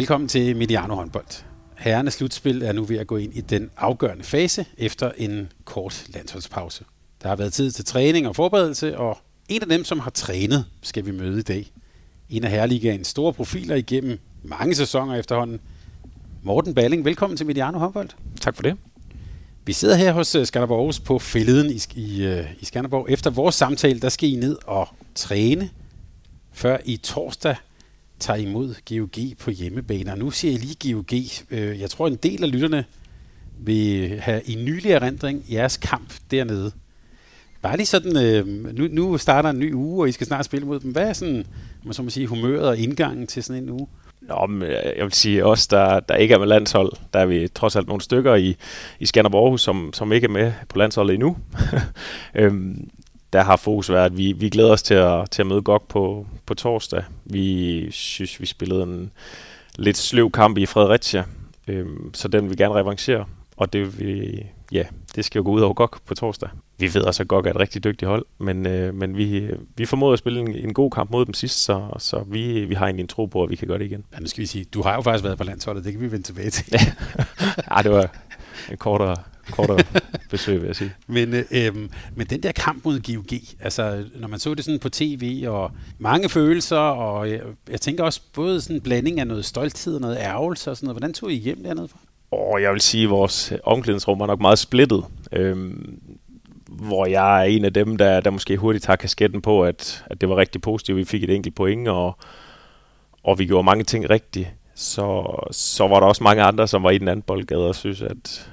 Velkommen til Mediano håndbold. Herrenes slutspil er nu ved at gå ind i den afgørende fase efter en kort landsholdspause. Der har været tid til træning og forberedelse, og en af dem, som har trænet, skal vi møde i dag. En af Herreligaens store profiler igennem mange sæsoner efterhånden. Morten Balling, velkommen til Mediano håndbold. Tak for det. Vi sidder her hos øh, Skanderborg Aarhus på fælleden i, i, øh, i Skanderborg. Efter vores samtale, der skal I ned og træne, før i torsdag tager imod GOG på hjemmebane. Og nu siger jeg lige GOG. Øh, jeg tror, en del af lytterne vil have i nylig erindring jeres kamp dernede. Bare lige sådan, øh, nu, nu starter en ny uge, og I skal snart spille mod dem. Hvad er sådan, man så må sige, humøret og indgangen til sådan en uge? Nå, men øh, jeg vil sige, os der, der ikke er med landshold, der er vi trods alt nogle stykker i, i Skanderborg som, som ikke er med på landsholdet endnu. øhm, der har fokus været, at vi, vi glæder os til at, til at møde GOG på, på torsdag. Vi synes, vi spillede en lidt sløv kamp i Fredericia, øhm, så den vil vi gerne revancere. Og det, vi, ja, det skal jo gå ud over GOG på torsdag. Vi ved også, at GOG er et rigtig dygtigt hold, men, øh, men vi, vi formåede at spille en, en god kamp mod dem sidst, så, så vi, vi har egentlig en tro på, at vi kan gøre det igen. Ja, nu skal vi sige, du har jo faktisk været på landsholdet, det kan vi vende tilbage til. ja, det var en kortere kortere besøg, vil jeg sige. Men, øh, men den der kamp mod GOG, altså når man så det sådan på tv, og mange følelser, og jeg, jeg tænker også både sådan en blanding af noget stolthed og noget ærgelse og sådan noget. Hvordan tog I hjem dernede fra? Og jeg vil sige, at vores omklædningsrum var nok meget splittet. Øhm, hvor jeg er en af dem, der, der måske hurtigt tager kasketten på, at, at det var rigtig positivt. Vi fik et enkelt point, og, og vi gjorde mange ting rigtigt. Så, så var der også mange andre, som var i den anden boldgade og synes, at,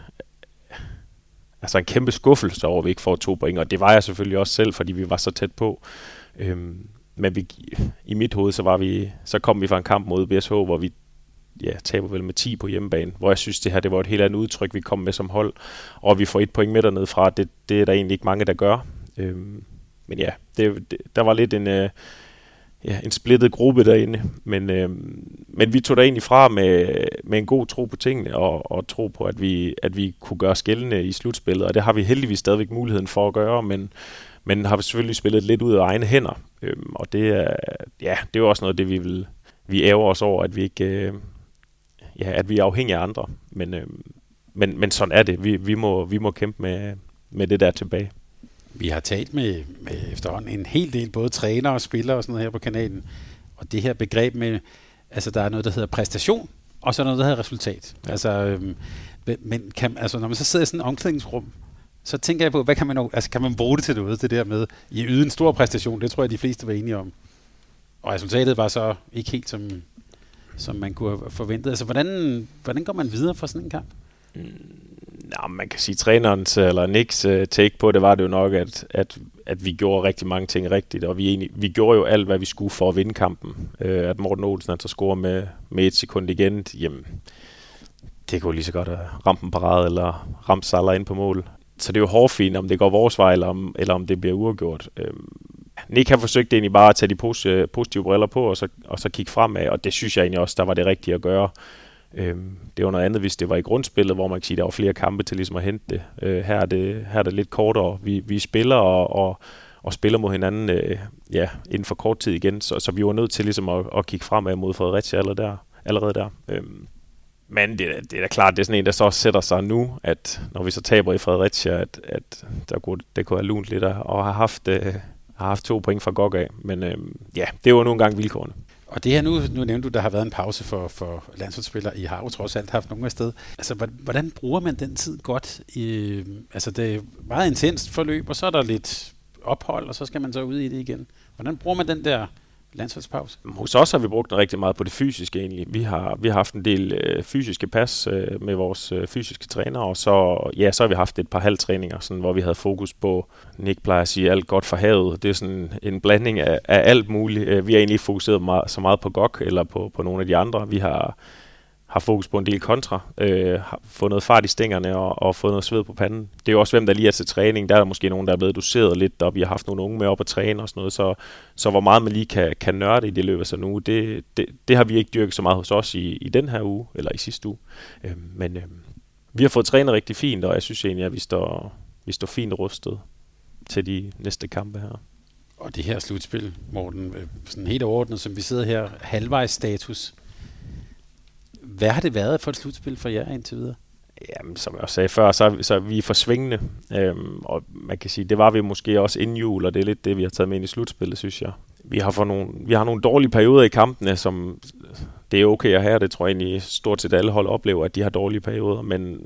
altså en kæmpe skuffelse over, at vi ikke får to point, og det var jeg selvfølgelig også selv, fordi vi var så tæt på. Øhm, men vi, i mit hoved, så, var vi, så kom vi fra en kamp mod BSH, hvor vi ja, taber vel med 10 på hjemmebane, hvor jeg synes, det her det var et helt andet udtryk, vi kom med som hold, og vi får et point med dernede fra. Det, det er der egentlig ikke mange, der gør. Øhm, men ja, det, det, der var lidt en, øh, ja, en splittet gruppe derinde. Men, øh, men vi tog der egentlig fra med, med en god tro på tingene, og, og tro på, at vi, at vi kunne gøre skældende i slutspillet, og det har vi heldigvis stadigvæk muligheden for at gøre, men, men har vi selvfølgelig spillet lidt ud af egne hænder. Øh, og det er, ja, det er jo også noget det, vi vil vi ærger os over, at vi ikke øh, ja, at vi er afhængige af andre. Men, øh, men, men sådan er det. Vi, vi, må, vi må kæmpe med, med det der tilbage. Vi har talt med, med efterhånden en hel del, både trænere og spillere og sådan noget her på kanalen. Og det her begreb med, altså der er noget, der hedder præstation, og så noget, der hedder resultat. Ja. Altså, øhm, men kan, altså, når man så sidder i sådan et omklædningsrum, så tænker jeg på, hvad kan man, altså, kan man bruge det til noget, det der med, I yde en stor præstation, det tror jeg, de fleste var enige om. Og resultatet var så ikke helt som, som man kunne have forventet. Altså, hvordan, hvordan går man videre fra sådan en kamp? Nå, Ja, man kan sige, trænerens øh, eller Nicks øh, take på det var det jo nok, at, at, at vi gjorde rigtig mange ting rigtigt, og vi, egentlig, vi gjorde jo alt, hvad vi skulle for at vinde kampen. Øh, at Morten Olsen altså scorer med, med et sekund igen, jamen, det kunne lige så godt have ramt en parade eller ramt Salah ind på mål. Så det er jo hårdfint, om det går vores vej, eller om, eller om det bliver uafgjort. Øh, Nick har forsøgt egentlig bare at tage de positive, positive briller på, og så, og så kigge fremad, og det synes jeg egentlig også, der var det rigtige at gøre. Øhm, det var noget andet, hvis det var i grundspillet, hvor man kan sige, der var flere kampe til ligesom at hente det. Øh, her, er det her er det lidt kortere. Vi, vi spiller og, og, og spiller mod hinanden øh, ja, inden for kort tid igen, så, så vi var nødt til ligesom at, at kigge fremad mod Fredericia allerede der. Allerede der. Øhm, men det, det er da klart, det er sådan en, der så sætter sig nu, at når vi så taber i Fredericia, at, at der kunne, det kunne have lunt lidt og have haft, øh, har haft to point fra GOG af. Men øh, ja, det var nogle gange vilkårene. Og det her nu, nu nævnte du, der har været en pause for, for landsholdsspillere. I har jo trods alt haft nogen afsted. Altså, hvordan bruger man den tid godt? I, øh, altså, det er meget intenst forløb, og så er der lidt ophold, og så skal man så ud i det igen. Hvordan bruger man den der landsholdspause? Hos os har vi brugt den rigtig meget på det fysiske egentlig. Vi har, vi har haft en del øh, fysiske pas øh, med vores øh, fysiske træner, og så, ja, så har vi haft et par halvtræninger, sådan, hvor vi havde fokus på, Nick plejer at sige, alt godt for havet. Det er sådan en blanding af, af alt muligt. Øh, vi har egentlig fokuseret meget, så meget på GOG eller på, på nogle af de andre. Vi har har fokus på en del kontra, øh, har fået noget fart i stængerne og, og fået noget sved på panden. Det er jo også, hvem der lige er til træning. Der er der måske nogen, der er blevet doseret lidt, og vi har haft nogle unge med op at træne og sådan noget. Så, så hvor meget man lige kan, kan nørde i det løb af sådan en uge, det, det, det har vi ikke dyrket så meget hos os i, i den her uge, eller i sidste uge. Øh, men øh, vi har fået trænet rigtig fint, og jeg synes egentlig, at vi står, vi står fint rustet til de næste kampe her. Og det her slutspil, Morten, øh, sådan helt overordnet, som vi sidder her, halvvejs status, hvad har det været for et slutspil for jer indtil videre? Jamen, som jeg også sagde før, så er, så er vi forsvingende. Øhm, og man kan sige, det var vi måske også inden jul, og det er lidt det, vi har taget med ind i slutspillet, synes jeg. Vi har, for nogle, vi har nogle dårlige perioder i kampene, som det er okay at have, det tror jeg egentlig stort set alle hold oplever, at de har dårlige perioder, men,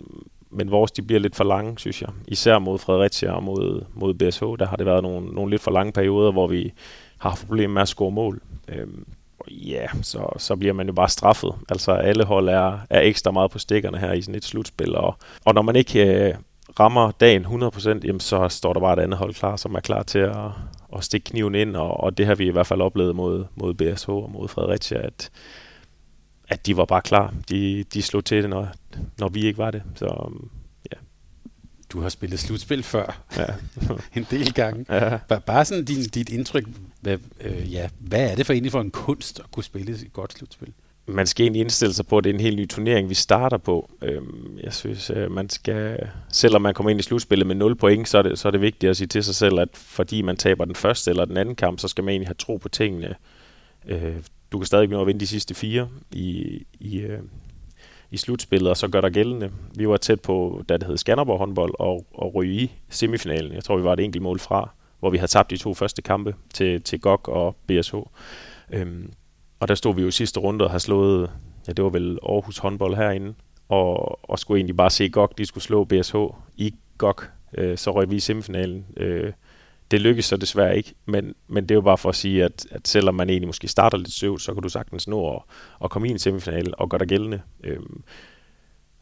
men vores de bliver lidt for lange, synes jeg. Især mod Fredericia og mod, mod BSH, der har det været nogle, nogle lidt for lange perioder, hvor vi har problemer med at score mål. Øhm, ja, så, så bliver man jo bare straffet. Altså alle hold er, er ekstra meget på stikkerne her i sådan et slutspil, og, og når man ikke øh, rammer dagen 100%, jamen, så står der bare et andet hold klar, som er klar til at, at stikke kniven ind, og, og det har vi i hvert fald oplevet mod, mod BSH og mod Fredericia, at, at de var bare klar. De, de slog til det, når, når vi ikke var det. Så øhm, du har spillet slutspil før. Ja. en del gange. Ja. Bare sådan din, dit indtryk, hvad, øh, ja, hvad er det for egentlig for en kunst at kunne spille et godt slutspil? Man skal egentlig indstille sig på, at det er en helt ny turnering, vi starter på. Øhm, jeg synes, øh, man skal, selvom man kommer ind i slutspillet med 0 point, så er, det, så er det vigtigt at sige til sig selv, at fordi man taber den første eller den anden kamp, så skal man egentlig have tro på tingene. Øh, du kan stadig nå at vinde de sidste fire i, i, øh, i slutspillet, og så gør der gældende. Vi var tæt på, da det hed Skanderborg håndbold, og, og ryge i semifinalen. Jeg tror, vi var et enkelt mål fra, hvor vi havde tabt de to første kampe til, til GOG og BSH. Øhm, og der stod vi jo i sidste runde og har slået, ja, det var vel Aarhus håndbold herinde, og, og skulle egentlig bare se GOG, de skulle slå BSH i GOG. Øh, så røg vi i semifinalen. Øh, det lykkedes så desværre ikke, men, men det er jo bare for at sige, at, at selvom man egentlig måske starter lidt søvt, så kan du sagtens nå at, at komme i en semifinal og gøre dig gældende. Øhm,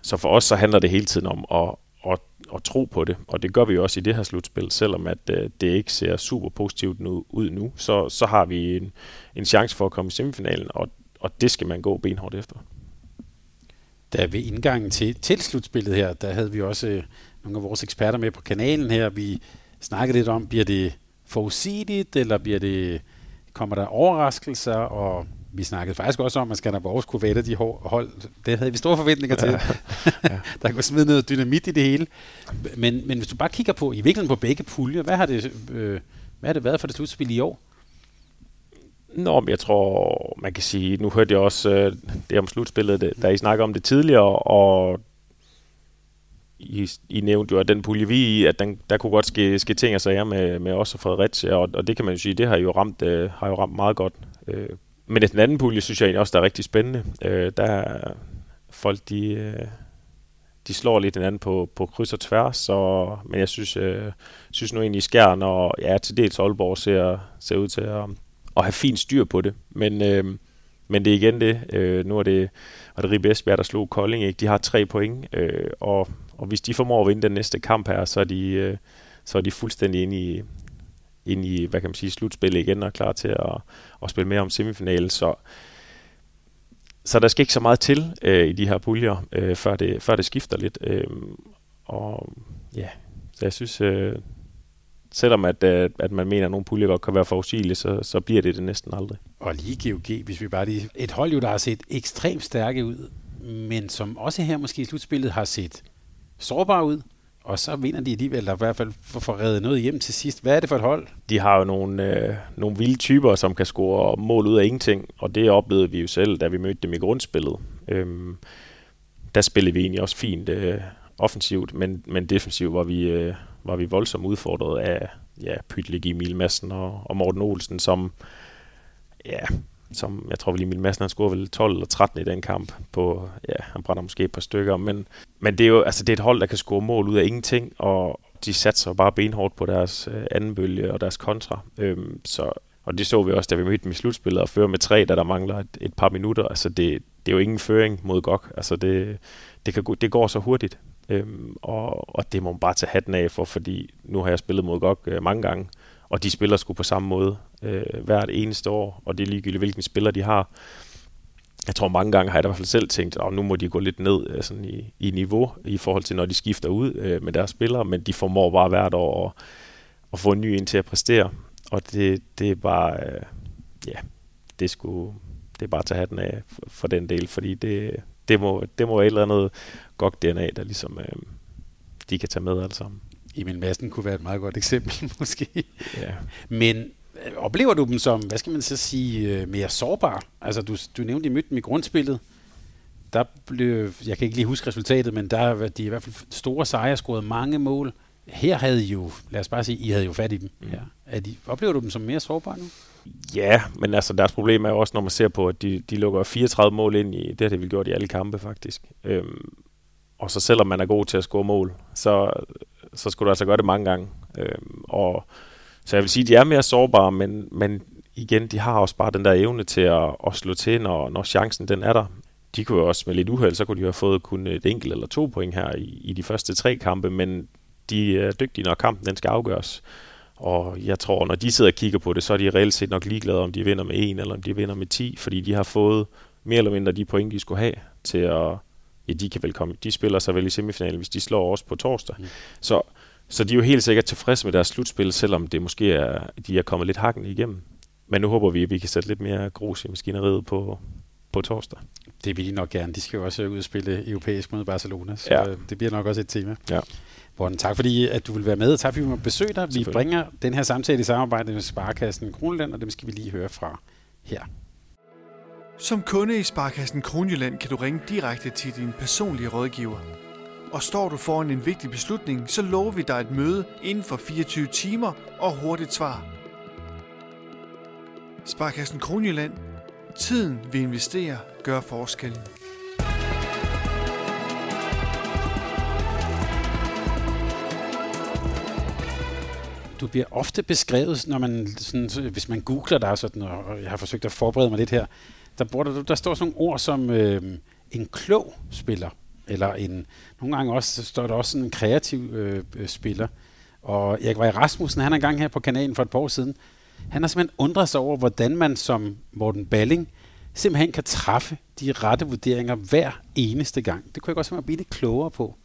så for os så handler det hele tiden om at, at, at tro på det, og det gør vi jo også i det her slutspil, selvom at øh, det ikke ser super positivt nu, ud nu, så, så har vi en, en chance for at komme i semifinalen, og, og det skal man gå benhårdt efter. Da ved indgangen til, til slutspillet her, der havde vi også øh, nogle af vores eksperter med på kanalen her. Vi snakket lidt om, bliver det forudsigeligt, eller bliver det, kommer der overraskelser, og vi snakkede faktisk også om, at Skanderborg skulle være de hold. Det havde vi store forventninger til. Ja. Ja. der kunne smide noget dynamit i det hele. Men, men hvis du bare kigger på, i virkeligheden på begge puljer, hvad har det, øh, hvad har det været for det slutspil i år? Nå, men jeg tror, man kan sige, nu hørte jeg også øh, det om slutspillet, da I snakker om det tidligere, og i, I nævnte jo, at den pulje vi i, at den, der kunne godt ske, ske ting og sager med, med os og Fredericia, og, og det kan man jo sige, det har jo ramt, øh, har jo ramt meget godt. Øh, men den anden pulje, synes jeg egentlig også, der er rigtig spændende. Øh, der er folk, de, øh, de slår lidt hinanden på, på kryds og tværs, så, men jeg synes, øh, synes nu egentlig Skjern og ja, til dels Aalborg ser, ser ud til at, at have fint styr på det. Men, øh, men det er igen det. Øh, nu er det, var det Ribe Esbjerg, der slog Kolding. Ikke? De har tre point, øh, og og hvis de formår at vinde den næste kamp her, så er de, øh, så er de fuldstændig inde i, inde i hvad kan man sige, slutspillet igen og klar til at, at spille mere om semifinalen. Så, så der skal ikke så meget til øh, i de her puljer, øh, før, det, før det skifter lidt. Øh, og ja, så jeg synes, øh, selvom at, øh, at man mener, at nogle puljer godt kan være forudsigelige, så, så bliver det det næsten aldrig. Og lige GOG, hvis vi bare lige... Et hold jo, der har set ekstremt stærke ud, men som også her måske i slutspillet har set sårbare ud, og så vinder de alligevel, der i hvert fald får reddet noget hjem til sidst. Hvad er det for et hold? De har jo nogle, øh, nogle vilde typer, som kan score mål ud af ingenting, og det oplevede vi jo selv, da vi mødte dem i grundspillet. Øhm, der spillede vi egentlig også fint øh, offensivt, men, men defensivt var vi, øh, var vi voldsomt udfordret af ja, Pytlik, Emil Madsen og, og Morten Olsen, som ja, som jeg tror, Emil Madsen han scorede vel 12 eller 13 i den kamp. På, ja, han brænder måske et par stykker, men, men det er jo altså, det er et hold, der kan score mål ud af ingenting, og de satser bare benhårdt på deres øh, anden bølge og deres kontra. Øhm, så Og det så vi også, da vi mødte dem i slutspillet og fører med tre, da der mangler et, et par minutter. Altså det, det er jo ingen føring mod GOG. Altså det, det, kan, det går så hurtigt. Øhm, og, og det må man bare tage hatten af for, fordi nu har jeg spillet mod GOG øh, mange gange, og de spiller sgu på samme måde øh, hvert eneste år, og det er ligegyldigt, hvilken spiller de har. Jeg tror mange gange har jeg i hvert fald selv tænkt, at nu må de gå lidt ned øh, sådan i, i niveau i forhold til, når de skifter ud øh, med deres spillere, men de formår bare hvert år at, at få en ny ind til at præstere. Og det, det er bare, øh, ja, det, skulle, det er bare at tage hatten af for, for den del, fordi det, det, må, det må være et eller andet godt DNA, der ligesom øh, de kan tage med alle sammen. Emil Madsen kunne være et meget godt eksempel, måske. Ja. Men øh, oplever du dem som, hvad skal man så sige, øh, mere sårbare? Altså, du, du nævnte, de mødte dem i grundspillet. Der blev, jeg kan ikke lige huske resultatet, men der var de i hvert fald store sejre, scoret mange mål. Her havde I jo, lad os bare sige, I havde jo fat i dem. Mm. Ja. Er de, oplever du dem som mere sårbare nu? Ja, men altså deres problem er jo også, når man ser på, at de, de lukker 34 mål ind i, det har de vel gjort i alle kampe faktisk. Øhm, og så selvom man er god til at score mål, så, så skulle du altså gøre det mange gange. Øh, og, så jeg vil sige, at de er mere sårbare, men, men igen, de har også bare den der evne til at, at slå til, når, når chancen den er der. De kunne jo også med lidt uheld, så kunne de have fået kun et enkelt eller to point her i, i de første tre kampe, men de er dygtige, når kampen den skal afgøres. Og jeg tror, når de sidder og kigger på det, så er de reelt set nok ligeglade, om de vinder med en eller om de vinder med 10, fordi de har fået mere eller mindre de point, de skulle have til at... Ja, de kan vel komme. De spiller sig vel i semifinalen, hvis de slår os på torsdag. Mm. Så, så de er jo helt sikkert tilfredse med deres slutspil, selvom det måske er, de er kommet lidt hakken igennem. Men nu håber vi, at vi kan sætte lidt mere grus i maskineriet på, på torsdag. Det vil de nok gerne. De skal jo også ud og spille europæisk mod Barcelona, så ja. det bliver nok også et tema. Ja. Morten, tak fordi at du vil være med, tak fordi vi må besøge dig. Vi bringer den her samtale i samarbejde med Sparkassen Kronjylland, og dem skal vi lige høre fra her. Som kunde i Sparkassen Kronjylland kan du ringe direkte til din personlige rådgiver. Og står du foran en vigtig beslutning, så lover vi dig et møde inden for 24 timer og hurtigt svar. Sparkassen Kronjylland. Tiden vi investerer gør forskellen. du bliver ofte beskrevet, når man, sådan, hvis man googler dig, sådan, og jeg har forsøgt at forberede mig lidt her, der, der, der står sådan nogle ord som øh, en klog spiller, eller en, nogle gange også, står der også sådan en kreativ øh, spiller. Og Erik Vej Rasmussen, han er engang her på kanalen for et par år siden, han har simpelthen undret sig over, hvordan man som Morten Balling simpelthen kan træffe de rette vurderinger hver eneste gang. Det kunne jeg godt simpelthen blive lidt klogere på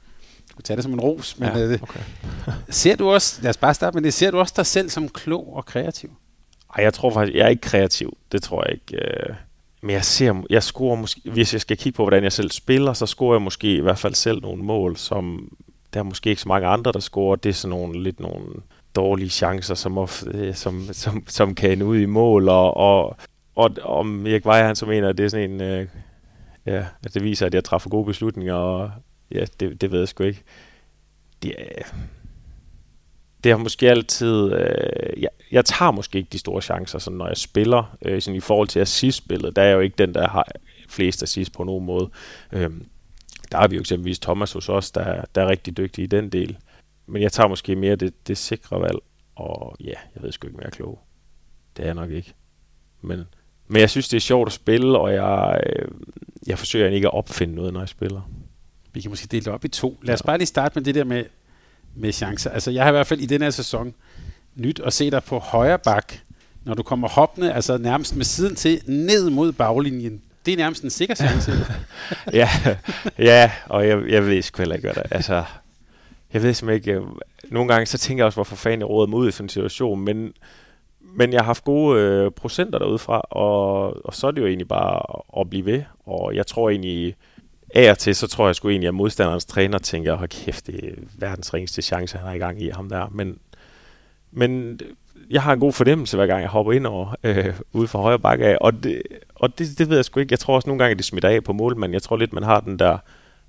skulle tage det som en ros, men ja, øh, okay. ser du også, lad os bare starte med det, ser du også dig selv som klog og kreativ? Ej, jeg tror faktisk, jeg er ikke kreativ. Det tror jeg ikke. Øh, men jeg ser, jeg scorer måske, hvis jeg skal kigge på, hvordan jeg selv spiller, så scorer jeg måske i hvert fald selv nogle mål, som der er måske ikke så mange andre, der scorer. Det er sådan nogle, lidt nogle dårlige chancer, som, ofte, øh, som, som, som kan ende ud i mål, og, og, og om Erik Weier, han så mener, at det er sådan en, øh, ja, at det viser, at jeg træffer gode beslutninger, og ja, det, det ved jeg sgu ikke. Det, det har måske altid... Øh, jeg, jeg tager måske ikke de store chancer, sådan, når jeg spiller. Øh, sådan I forhold til assist-spillet, der er jeg jo ikke den, der har flest assist på nogen måde. Øh, der har vi jo eksempelvis Thomas hos os, der, der er rigtig dygtig i den del. Men jeg tager måske mere det, det sikre valg, og ja, jeg ved sgu ikke, mere klog. Det er jeg nok ikke. Men, men jeg synes, det er sjovt at spille, og jeg, øh, jeg forsøger ikke at opfinde noget, når jeg spiller. Vi kan måske dele det op i to. Lad os bare lige starte med det der med, med chancer. Altså, jeg har i hvert fald i den her sæson nyt at se dig på højre bak, når du kommer hoppende, altså nærmest med siden til, ned mod baglinjen. Det er nærmest en sikker chance. ja, ja, og jeg, jeg ved sgu heller ikke, hvad der. Altså, jeg ved simpelthen ikke, øh, nogle gange så tænker jeg også, hvorfor fanden jeg råder mig ud i sådan en situation, men, men jeg har haft gode øh, procenter derude fra, og, og så er det jo egentlig bare at blive ved, og jeg tror egentlig, af og til, så tror jeg sgu egentlig, at modstanderens træner tænker, hold kæft, det er verdens ringeste chance, han har i gang i ham der. Men, men jeg har en god fornemmelse, hver gang jeg hopper ind over øh, ude for højre bakke af, og, det, og det, det ved jeg sgu ikke. Jeg tror også nogle gange, at det smitter af på mål, men jeg tror lidt, man har den der,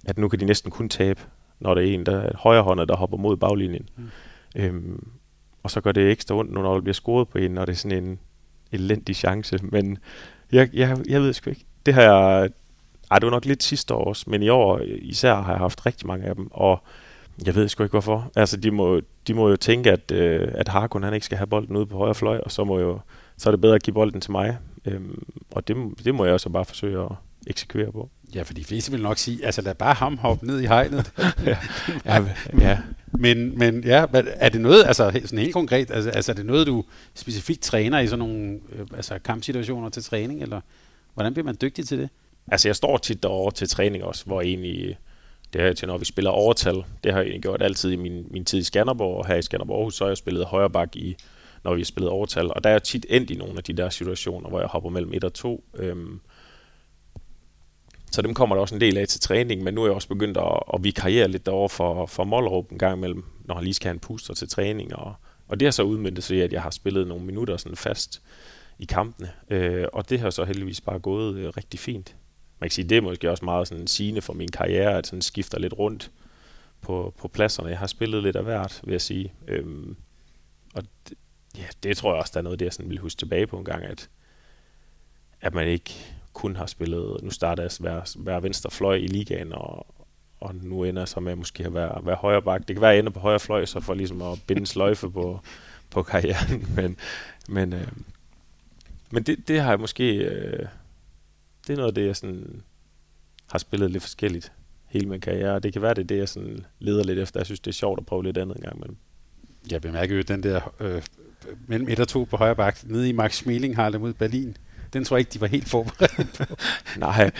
at nu kan de næsten kun tabe, når det er en, der er højre hånd, der hopper mod baglinjen. Mm. Øhm, og så gør det ekstra ondt, når der bliver scoret på en, når det er sådan en elendig chance. Men jeg, jeg, jeg ved sgu ikke. Det har jeg, ej, det var nok lidt sidste år også, men i år især har jeg haft rigtig mange af dem, og jeg ved sgu ikke hvorfor. Altså, de må, de må jo tænke, at, øh, at Harkun han ikke skal have bolden ude på højre fløj, og så må jo så er det bedre at give bolden til mig. Øhm, og det, det må jeg også bare forsøge at eksekvere på. Ja, for de fleste vil nok sige, altså lad bare ham hoppe ned i hegnet. ja, ja, ja. Men, men ja, er det noget, altså sådan helt konkret, altså, altså er det noget, du specifikt træner i sådan nogle øh, altså kampsituationer til træning, eller hvordan bliver man dygtig til det? Altså jeg står tit derovre til træning også, hvor egentlig, det er til når vi spiller overtal, det har jeg egentlig gjort altid i min, min tid i Skanderborg, og her i Skanderborg Aarhus, så har jeg spillet højre bak i, når vi har spillet overtal, og der er jeg tit endt i nogle af de der situationer, hvor jeg hopper mellem et og to, øhm, så dem kommer der også en del af til træning, men nu er jeg også begyndt at, at vikariere lidt derovre for, for Mollerup en gang imellem, når han lige skal have en puster til træning. Og, og det har så udmyndtet sig at jeg har spillet nogle minutter sådan fast i kampene. Øh, og det har så heldigvis bare gået øh, rigtig fint. Man kan sige, det er måske også meget sådan sigende for min karriere, at sådan skifter lidt rundt på, på pladserne. Jeg har spillet lidt af hvert, vil jeg sige. Øhm, og det, ja, det tror jeg også, der er noget, det jeg sådan vil huske tilbage på en gang, at, at man ikke kun har spillet, nu starter jeg være, være venstre fløj i ligaen, og, og nu ender jeg så med måske at være, være højre bak. Det kan være, at jeg ender på højre fløj, så for ligesom at binde sløjfe på, på karrieren. Men, men, øh, men det, det har jeg måske... Øh, det er noget af det, jeg sådan har spillet lidt forskelligt hele min karriere. Det kan være, det er det, jeg sådan leder lidt efter. Jeg synes, det er sjovt at prøve lidt andet en gang imellem. Jeg bemærker jo den der øh, mellem et og to på højre bak, nede i Max Schmeling Harlem mod Berlin den tror jeg ikke, de var helt forberedt på. nej,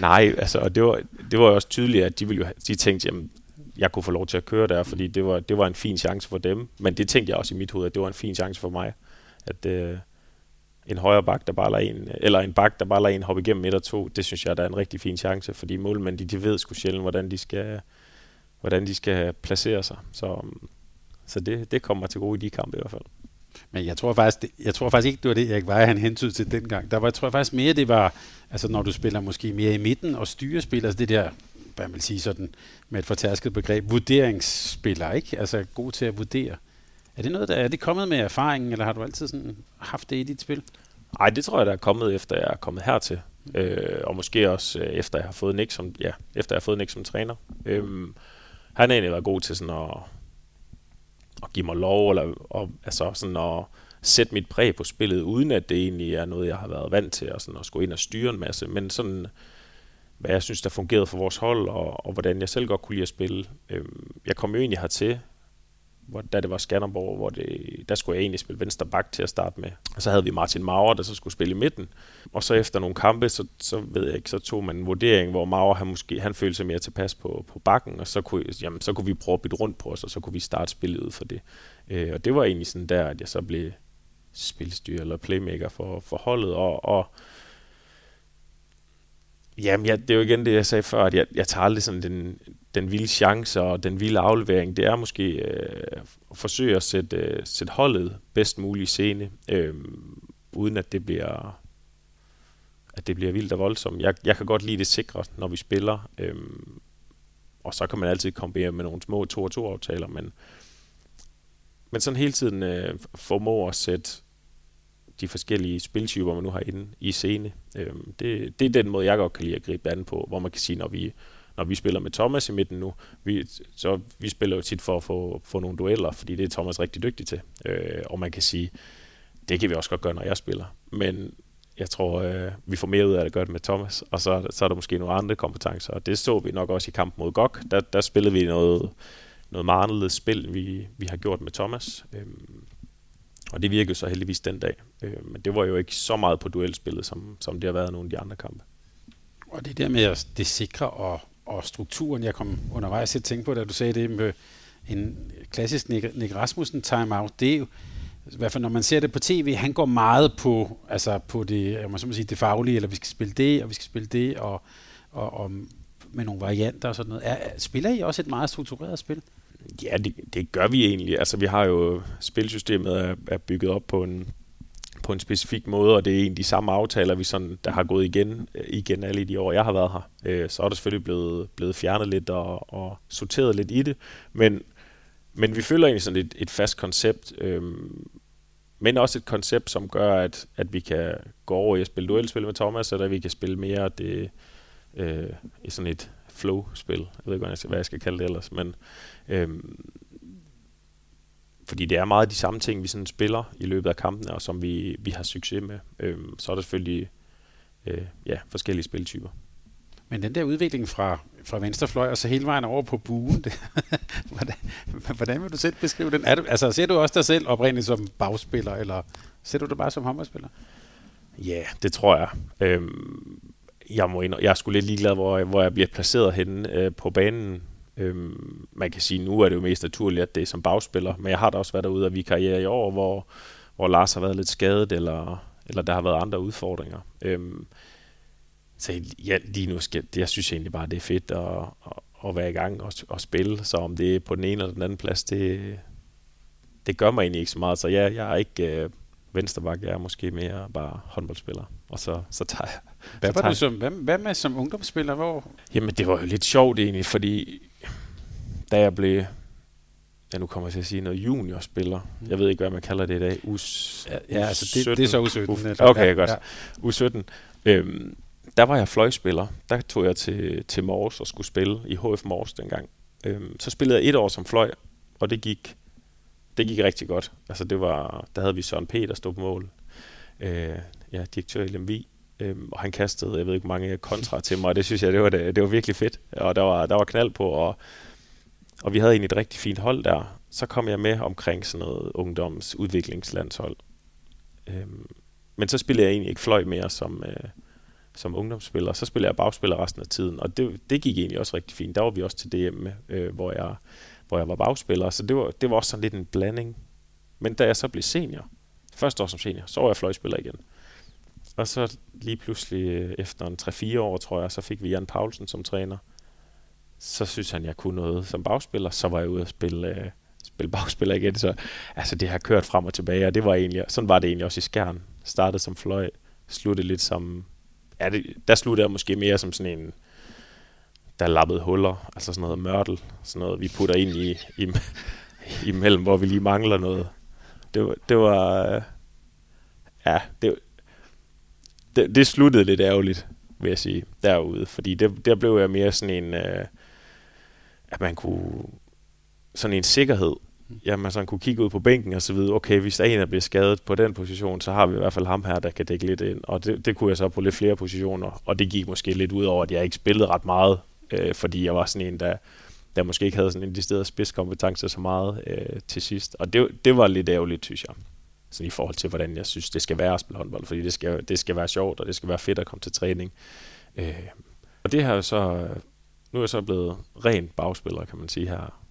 nej, altså, og det var, det var jo også tydeligt, at de, ville jo, de tænkte, jamen, jeg kunne få lov til at køre der, fordi det var, det var en fin chance for dem. Men det tænkte jeg også i mit hoved, at det var en fin chance for mig. At øh, en højre bak, der bare lader en, eller en bak, der bare lader en hoppe igennem et og to, det synes jeg, der er en rigtig fin chance, fordi målmænd, de, de ved sgu sjældent, hvordan de skal, hvordan de skal placere sig. Så, så det, det kommer til gode i de kampe i hvert fald. Men jeg tror faktisk, det, jeg tror faktisk ikke, det var det, Erik Veje han hentede til dengang. Der var, jeg tror faktisk mere, det var, altså når du spiller måske mere i midten og styrespil, altså det der, hvad man vil sige sådan, med et fortærsket begreb, vurderingsspiller, ikke? Altså god til at vurdere. Er det noget, der er det kommet med erfaringen, eller har du altid sådan haft det i dit spil? Nej, det tror jeg, der er kommet efter jeg er kommet hertil. Øh, og måske også øh, efter jeg har fået Nick som, ja, efter jeg har fået Nick som træner. Øhm, han har egentlig været god til sådan at at give mig lov, eller og, altså sådan at sætte mit præg på spillet, uden at det egentlig er noget, jeg har været vant til, og sådan at skulle ind og styre en masse, men sådan, hvad jeg synes, der fungerede for vores hold, og, og hvordan jeg selv godt kunne lide at spille. Øhm, jeg kom jo egentlig hertil hvor, da det var Skanderborg, hvor det, der skulle jeg egentlig spille venstre bak til at starte med. Og så havde vi Martin Maurer, der så skulle spille i midten. Og så efter nogle kampe, så, så ved jeg ikke, så tog man en vurdering, hvor Maurer han måske, han følte sig mere tilpas på, på bakken, og så kunne, jamen, så kunne vi prøve at bytte rundt på os, og så kunne vi starte spillet ud for det. Øh, og det var egentlig sådan der, at jeg så blev spilstyr eller playmaker for, for holdet, og, og Jamen, jeg, det er jo igen det, jeg sagde før, at jeg, jeg tager aldrig sådan den, den vilde chance og den vilde aflevering. Det er måske øh, at forsøge at sætte, øh, sætte holdet bedst muligt i scene, øh, uden at det bliver at det bliver vildt og voldsomt. Jeg, jeg kan godt lide det sikre, når vi spiller. Øh, og så kan man altid kombinere med nogle små 2-2-aftaler, men, men sådan hele tiden øh, formå at sætte de forskellige spiltyper, man nu har inde i scene. Øhm, det, det er den måde, jeg godt kan lide at gribe an på, hvor man kan sige, når vi, når vi spiller med Thomas i midten nu, vi, så vi spiller jo tit for at få, få nogle dueller, fordi det er Thomas rigtig dygtig til. Øh, og man kan sige, det kan vi også godt gøre, når jeg spiller. Men jeg tror, øh, vi får mere ud af at gøre det med Thomas, og så, så er der måske nogle andre kompetencer, og det så vi nok også i kampen mod GOG. Der, der spillede vi noget, noget meget anderledes spil, vi, vi har gjort med Thomas. Øhm, og det virkede så heldigvis den dag. Øh, men det var jo ikke så meget på duelspillet, som, som det har været nogle af de andre kampe. Og det der med at det sikre og, og strukturen, jeg kom undervejs til at tænke på, da du sagde det med en klassisk Nick, Nick Rasmussen timeout, det er jo, i hvert fald når man ser det på tv, han går meget på, altså på det, jeg må sige, det faglige, eller vi skal spille det, og vi skal spille det, og, og, og med nogle varianter og sådan noget. Er, spiller I også et meget struktureret spil? Ja, det, det gør vi egentlig. Altså, vi har jo spilsystemet er, er bygget op på en, på en specifik måde, og det er egentlig de samme aftaler, vi sådan, der har gået igen, øh, igen alle de år, jeg har været her. Øh, så er det selvfølgelig blevet, blevet fjernet lidt og, og sorteret lidt i det, men, men vi følger egentlig sådan et, et fast koncept, øh, men også et koncept, som gør, at, at vi kan gå over i at spille duelspil med Thomas, eller vi kan spille mere det, øh, i sådan et flow-spil. Jeg ved ikke, hvad jeg skal, hvad jeg skal kalde det ellers, men Øhm, fordi det er meget de samme ting, vi sådan spiller i løbet af kampene, og som vi, vi har succes med. Øhm, så er der selvfølgelig øh, ja, forskellige spiltyper. Men den der udvikling fra, fra venstrefløj og så hele vejen over på buen, det, hvordan, hvordan vil du selv beskrive den? Er du, altså, ser du også dig selv oprindeligt som bagspiller, eller ser du det bare som håndboldspiller? Ja, yeah, det tror jeg. Øhm, jeg, må ind, jeg er sgu lidt ligeglad, hvor, hvor jeg bliver placeret henne øh, på banen. Øhm, man kan sige, nu er det jo mest naturligt, at det er som bagspiller, men jeg har da også været derude af karriere i år, hvor, hvor Lars har været lidt skadet, eller, eller der har været andre udfordringer. Øhm, så ja, lige nu skal, jeg synes egentlig bare, det er fedt at, at, at være i gang og, og spille. Så om det er på den ene eller den anden plads, det, det gør mig egentlig ikke så meget. Så ja, jeg er ikke øh, vensterbak, jeg er måske mere bare håndboldspiller. Og så, så tager jeg... Hvad så var du som, hvad, hvad med som ungdomsspiller? Hvor? Jamen, det var jo lidt sjovt egentlig, fordi da jeg blev ja, nu kommer jeg til at sige noget juniorspiller. Jeg ved ikke, hvad man kalder det i dag. U- ja, ja, altså det, det er så U17. Okay, ja, godt. Ja. U17. Øhm, der var jeg fløjspiller. Der tog jeg til, til Mors og skulle spille i HF Mors dengang. Øhm, så spillede jeg et år som fløj, og det gik, det gik rigtig godt. Altså det var, der havde vi Søren P., der stod på mål. Øh, ja, direktør i Lemvi. Øhm, og han kastede, jeg ved ikke, mange kontra til mig, og det synes jeg, det var, det, det var virkelig fedt. Og der var, der var knald på, og, og vi havde egentlig et rigtig fint hold der. Så kom jeg med omkring sådan noget ungdomsudviklingslandshold. Øhm, men så spillede jeg egentlig ikke fløj mere som, øh, som ungdomsspiller. Så spillede jeg bagspiller resten af tiden, og det, det gik egentlig også rigtig fint. Der var vi også til DM med, øh, hvor, jeg, hvor jeg var bagspiller, så det var, det var også sådan lidt en blanding. Men da jeg så blev senior, første år som senior, så var jeg fløjspiller igen. Og så lige pludselig øh, efter en 3-4 år, tror jeg, så fik vi Jan Paulsen som træner. Så synes han, jeg kunne noget som bagspiller. Så var jeg ude og spille, øh, spille bagspiller igen. Så altså, det har kørt frem og tilbage, og det var egentlig, sådan var det egentlig også i Skjern. Startede som fløj, sluttede lidt som ja, det, der sluttede jeg måske mere som sådan en, der lappede huller, altså sådan noget mørtel, sådan noget, vi putter ind i, i imellem, hvor vi lige mangler noget. Det var, det var øh, ja, det, det, det sluttede lidt ærgerligt, vil jeg sige, derude, fordi det, der blev jeg mere sådan en, øh, at man kunne, sådan en sikkerhed, at man sådan kunne kigge ud på bænken og så videre, okay, hvis der er en, der bliver skadet på den position, så har vi i hvert fald ham her, der kan dække lidt ind. Og det, det kunne jeg så på lidt flere positioner, og det gik måske lidt ud over, at jeg ikke spillede ret meget, øh, fordi jeg var sådan en, der, der måske ikke havde sådan en decideret spidskompetence så meget øh, til sidst. Og det, det var lidt ærgerligt, synes jeg. Sådan i forhold til, hvordan jeg synes, det skal være at spille håndbold, fordi det skal, det skal være sjovt, og det skal være fedt at komme til træning. Øh, og det har jo så, nu er jeg så blevet rent bagspiller, kan man sige her,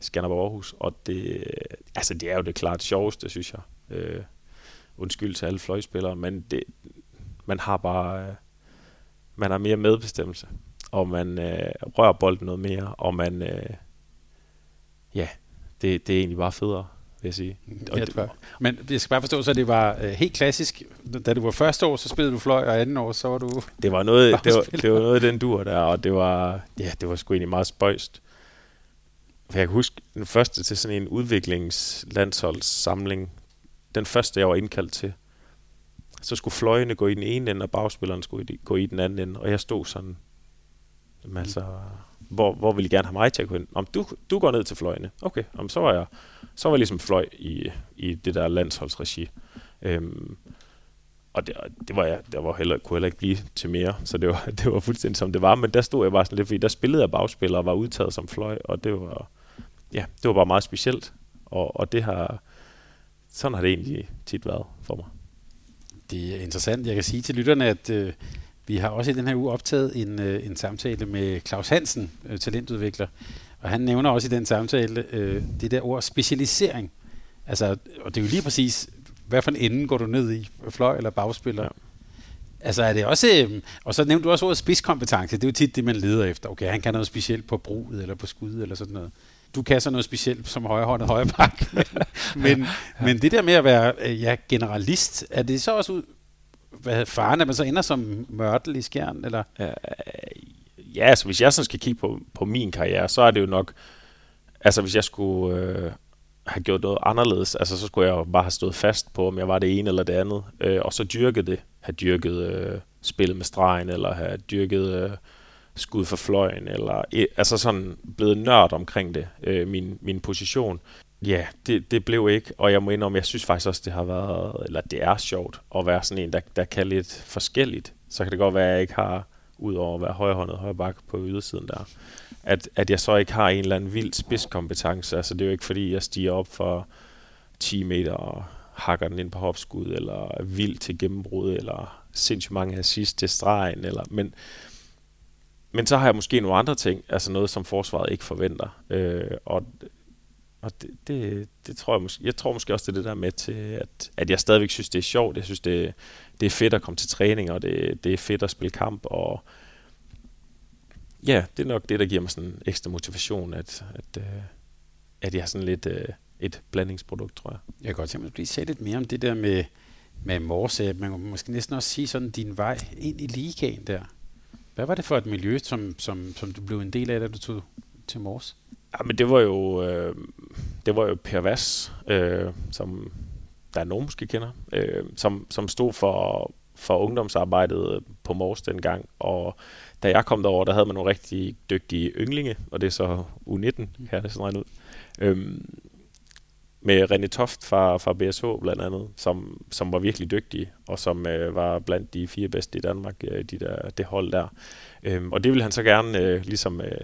Skanderborg Aarhus, og det, øh, altså det er jo det klart sjoveste, synes jeg. Øh, undskyld til alle fløjspillere, men det, man har bare, øh, man har mere medbestemmelse, og man øh, rører bolden noget mere, og man, øh, ja, det, det er egentlig bare federe, vil jeg sige. Og det, men jeg skal bare forstå, så det var øh, helt klassisk, da du var første år, så spillede du fløj, og anden år, så var du... Det var noget, det var, det var noget den dur der, og det var, ja, det var sgu egentlig meget spøjst. For jeg kan huske den første til sådan en udviklingslandsholdssamling, den første jeg var indkaldt til, så skulle fløjene gå i den ene ende, og bagspilleren skulle gå i den anden ende, og jeg stod sådan, jamen, altså, hvor, hvor ville I gerne have mig til at gå ind? Om du, du går ned til fløjene. Okay, om så var jeg, så var jeg ligesom fløj i, i det der landsholdsregi. Øhm, og det, det var jeg, der var heller, kunne heller ikke blive til mere, så det var, det var fuldstændig som det var, men der stod jeg bare sådan lidt, fordi der spillede jeg bagspiller og var udtaget som fløj, og det var, ja, det var bare meget specielt, og, og det har, sådan har det egentlig tit været for mig. Det er interessant. Jeg kan sige til lytterne, at øh, vi har også i den her uge optaget en, øh, en samtale med Claus Hansen, øh, talentudvikler, og han nævner også i den samtale øh, det der ord specialisering. Altså, og det er jo lige præcis, hvad for en ende går du ned i? Fløj eller bagspiller? Ja. Altså er det også, øh, og så nævnte du også ordet spidskompetence, det er jo tit det, man leder efter. Okay, han kan noget specielt på bruget eller på skud eller sådan noget du kan så noget specielt som højrehåndet højreback. men, men, det der med at være øh, ja, generalist, er det så også ud, hvad faren, at man så ender som mørtel i skjern? Eller? Ja, altså hvis jeg sådan skal kigge på, på min karriere, så er det jo nok, altså hvis jeg skulle øh, have gjort noget anderledes, altså så skulle jeg jo bare have stået fast på, om jeg var det ene eller det andet, øh, og så dyrket det, have dyrket øh, spillet med stregen, eller have dyrket... Øh, skud for fløjen, eller e, altså sådan blevet nørd omkring det, øh, min, min position. Ja, det, det blev ikke, og jeg må indrømme, jeg synes faktisk også, det har været, eller det er sjovt at være sådan en, der, der kan lidt forskelligt. Så kan det godt være, at jeg ikke har, udover at være højrehåndet højre bakke på ydersiden der, at, at jeg så ikke har en eller anden vild spidskompetence. Altså det er jo ikke fordi, jeg stiger op for 10 meter og hakker den ind på hopskud, eller er vild til gennembrud, eller sindssygt mange assist til stregen, eller, men, men så har jeg måske nogle andre ting, altså noget, som forsvaret ikke forventer. Øh, og og det, det, det tror jeg måske, jeg tror måske også, det er det der med til, at, at jeg stadigvæk synes, det er sjovt. Jeg synes, det, det er fedt at komme til træning, og det, det er fedt at spille kamp, og ja, det er nok det, der giver mig sådan en ekstra motivation, at, at, øh, at jeg har sådan lidt øh, et blandingsprodukt, tror jeg. Jeg kan godt tænke mig at sige lidt mere om det der med, med Morse. Man kan måske næsten også sige sådan din vej ind i ligaen der. Hvad var det for et miljø, som, som, som du blev en del af, da du tog til Mors? Ja, men det var jo, øh, det var jo Per Vass, øh, som der er nogen måske kender, øh, som, som stod for, for ungdomsarbejdet på Mors dengang, og da jeg kom derover, der havde man nogle rigtig dygtige ynglinge, og det er så U19, kan det sådan regne ud. Øhm, med René Toft fra, fra BSH blandt andet, som, som var virkelig dygtig, og som øh, var blandt de fire bedste i Danmark, øh, de der, det hold der. Øhm, og det vil han så gerne øh, ligesom øh,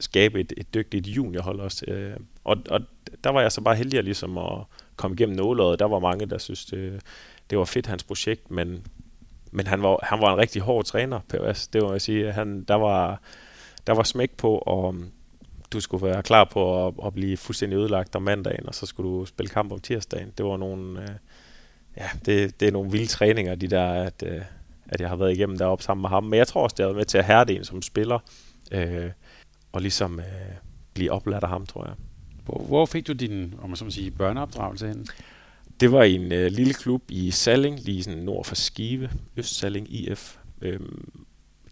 skabe et, et dygtigt juniorhold også. Øh, og, og der var jeg så bare heldig at, ligesom at komme igennem nålåret. Der var mange, der synes, det, det var fedt, hans projekt, men, men han, var, han var en rigtig hård træner, Per Det må jeg sige. Han, der, var, der var smæk på, og um, du skulle være klar på at, at blive fuldstændig ødelagt om mandagen, og så skulle du spille kamp om tirsdagen. Det var nogle, øh, ja, det, det er nogle vilde træninger, de der, at, øh, at jeg har været igennem deroppe sammen med ham. Men jeg tror også, det har været med til at hærde en som spiller, øh, og ligesom øh, blive opladt af ham, tror jeg. Hvor, hvor fik du din, om man så må sige, børneopdragelse hen? Det var en øh, lille klub i Salling, lige sådan nord for Skive, Østsalling IF. Øhm,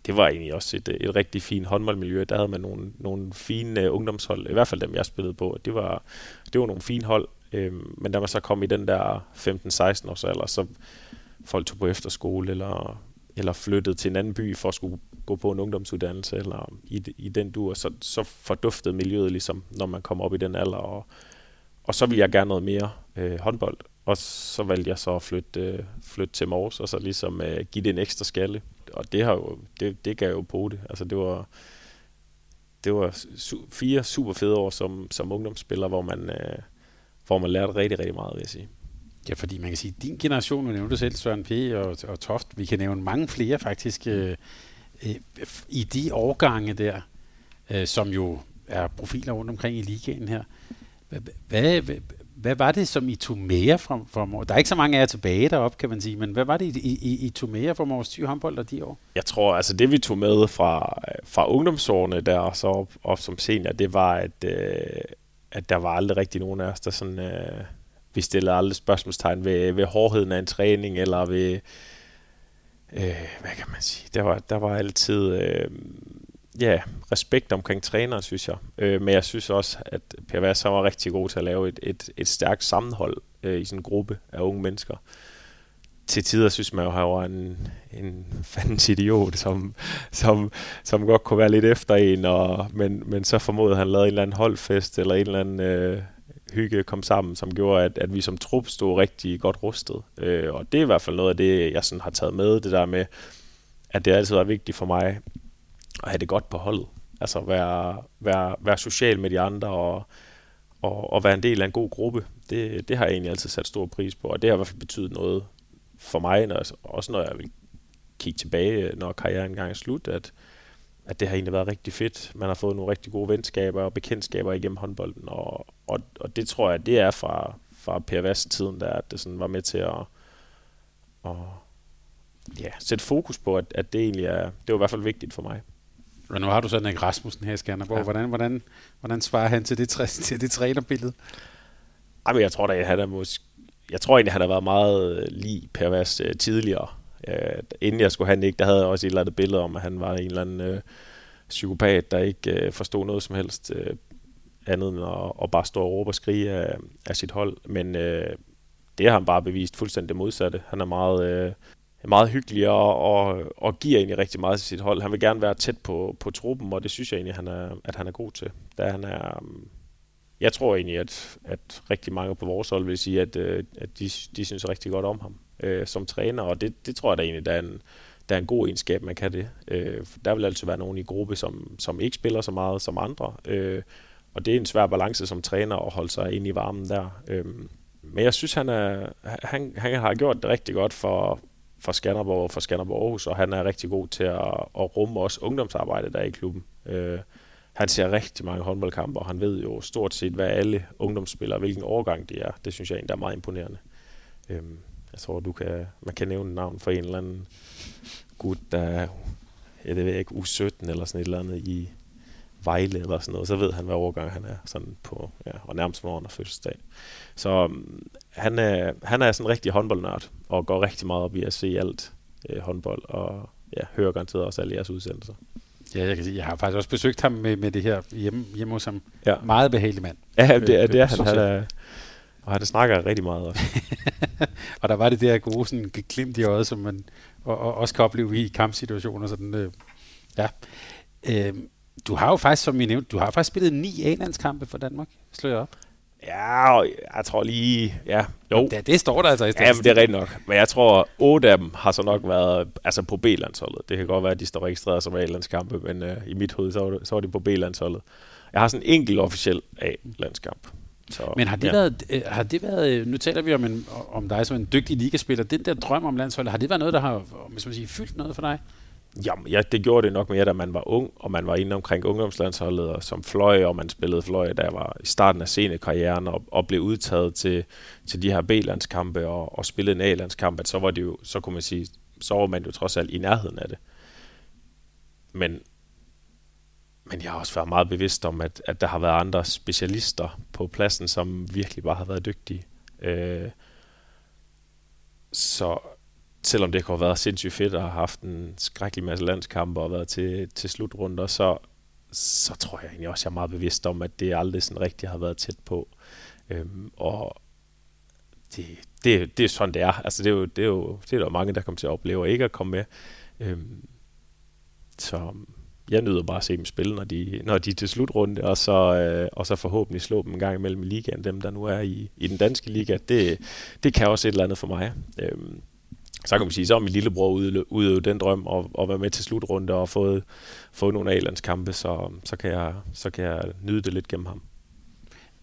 det var egentlig også et, et rigtig fint håndboldmiljø. Der havde man nogle, nogle fine uh, ungdomshold, i hvert fald dem, jeg spillede på. Det var, det var nogle fine hold, øhm, men da man så kom i den der 15-16 års alder, så folk tog på efterskole, eller, eller flyttede til en anden by for at skulle gå på en ungdomsuddannelse, eller i, i den dur, så, så forduftede miljøet ligesom, når man kom op i den alder, og, og så ville jeg gerne noget mere øh, håndbold, og så valgte jeg så at flytte, øh, flytte til Mors, og så ligesom øh, give det en ekstra skalle og det, har jo, det, det gav jo på det. Altså det var, det var su- fire super fede år som, som ungdomsspiller, hvor man, øh, hvor man lærte rigtig, rigtig meget, vil jeg sige. Ja, fordi man kan sige, din generation, du nævnte selv Søren P. og, og Toft, vi kan nævne mange flere faktisk øh, øh, i de årgange der, øh, som jo er profiler rundt omkring i ligaen her. Hvad, hvad, hvad var det, som I tog mere fra, fra Der er ikke så mange af jer tilbage deroppe, kan man sige, men hvad var det, I, I, I tog mere fra Mors Thy håndbold de år? Jeg tror, altså det vi tog med fra, fra ungdomsårene der og så op, op som senior, det var, at, øh, at der var aldrig rigtig nogen af os, der sådan... Øh, vi stiller aldrig spørgsmålstegn ved, ved hårdheden af en træning, eller ved... Øh, hvad kan man sige? Der var, der var altid... Øh, ja, respekt omkring træneren, synes jeg. Øh, men jeg synes også, at Per Vass var rigtig god til at lave et, et, et stærkt sammenhold øh, i sådan en gruppe af unge mennesker. Til tider synes man jo, at han var en, en fandens idiot, som, som, som godt kunne være lidt efter en, og, men, men så formodede han lavede en eller anden holdfest, eller en eller anden øh, hygge kom sammen, som gjorde, at, at vi som trup stod rigtig godt rustet. Øh, og det er i hvert fald noget af det, jeg sådan har taget med, det der med, at det altid var vigtigt for mig, at have det godt på holdet. Altså være, være, være social med de andre og, og, og være en del af en god gruppe. Det, det har jeg egentlig altid sat stor pris på, og det har i hvert fald betydet noget for mig, når, også når jeg vil kigge tilbage, når karrieren engang er slut, at, at det har egentlig været rigtig fedt. Man har fået nogle rigtig gode venskaber og bekendtskaber igennem håndbolden, og, og, og det tror jeg, det er fra, fra Per Vest-tiden, der at det sådan var med til at, at ja, sætte fokus på, at, at det egentlig er, det var i hvert fald vigtigt for mig. Men nu har du sådan en Rasmussen her i Skanderborg. Ja. Hvordan, hvordan, hvordan svarer han til det, til det trænerbillede? Ej, men jeg tror da, han er måske, jeg tror egentlig, han har været meget øh, lige Per Vas uh, tidligere øh, inden jeg skulle have ikke, der havde jeg også et eller andet billede om, at han var en eller anden øh, psykopat, der ikke øh, forstod noget som helst øh, andet end at, at bare stå og råbe og skrige af, af sit hold. Men øh, det har han bare bevist fuldstændig det modsatte. Han er meget... øh, meget hyggelig og, og, og giver egentlig rigtig meget til sit hold. Han vil gerne være tæt på, på truppen, og det synes jeg egentlig, han er, at han er god til. Da han er, jeg tror egentlig, at, at rigtig mange på vores hold vil sige, at, øh, at de, de synes rigtig godt om ham øh, som træner, og det, det tror jeg da egentlig, der er en, der er en god egenskab, man kan det. Øh, der vil altid være nogen i gruppe, som, som ikke spiller så meget som andre, øh, og det er en svær balance som træner at holde sig ind i varmen der. Øh, men jeg synes, han, er, han, han har gjort det rigtig godt for, for Skanderborg og for Skanderborg Aarhus, og han er rigtig god til at, at rumme også ungdomsarbejde der i klubben. Øh, han ser rigtig mange håndboldkampe, og han ved jo stort set, hvad alle ungdomsspillere, hvilken årgang de er. Det synes jeg egentlig er meget imponerende. Øhm, jeg tror, du kan, man kan nævne navn for en eller anden gut, der er, jeg det ved ikke, U17 eller sådan et eller andet i Vejle eller sådan noget, så ved han, hvad årgang han er, sådan på, ja, og nærmest hvornår han fødselsdag. Så um, han, er, han er sådan en rigtig håndboldnørd, og går rigtig meget op i at se alt øh, håndbold, og ja, hører garanteret også alle jeres udsendelser. Ja, jeg kan sige, jeg har faktisk også besøgt ham med, med det her hjemme, hjemme hos ham. Ja. Meget behagelig mand. Ja, det, er, det er han. han er, og han snakker rigtig meget også. og der var det der gode sådan, glimt i øjet, som man og, og også kan opleve i kampsituationer. Sådan, øh, ja. Øh, du har jo faktisk, som I nævnte, du har faktisk spillet ni A-landskampe for Danmark. Slår jeg op? Ja, jeg tror lige... Ja, jo. Det, det står der altså i Ja, men det er rigtigt nok. Men jeg tror, otte af dem har så nok været altså på B-landsholdet. Det kan godt være, at de står registreret som A-landskampe, men uh, i mit hoved, så var, det, så var de på B-landsholdet. Jeg har sådan en enkelt officiel A-landskamp. Så, men har det, ja. været, øh, har det været, øh, nu taler vi om, en, om dig som en dygtig ligaspiller, den der drøm om landsholdet, har det været noget, der har hvis man siger, fyldt noget for dig? Jamen, ja, det gjorde det nok mere, da man var ung, og man var inde omkring ungdomslandsholdet, og som fløj, og man spillede fløj, da jeg var i starten af seniorkarrieren, og, og blev udtaget til, til de her B-landskampe, og, og spillede en A-landskamp, så var det jo, så kunne man sige, så var man jo trods alt i nærheden af det. Men, men jeg har også været meget bevidst om, at, at der har været andre specialister på pladsen, som virkelig bare har været dygtige. Øh, så selvom det kunne have været sindssygt fedt at have haft en skrækkelig masse landskampe og været til, til slutrunder, så, så tror jeg egentlig også, jeg er meget bevidst om, at det aldrig sådan rigtigt har været tæt på. Øhm, og det, det, det er sådan, det er. Altså, det er jo, det er jo det er der mange, der kommer til at opleve, ikke at komme med. Øhm, så jeg nyder bare at se dem spille, når de, når de er til slutrunde, og så, øh, og så forhåbentlig slå dem en gang imellem i ligaen, dem der nu er i, i den danske liga. Det, det kan også et eller andet for mig. Øhm, så kan man sige, så om min lillebror udøvet den drøm og, og være med til slutrunde og fået, fået nogle af landskampe, så, så, kan jeg, så kan jeg nyde det lidt gennem ham.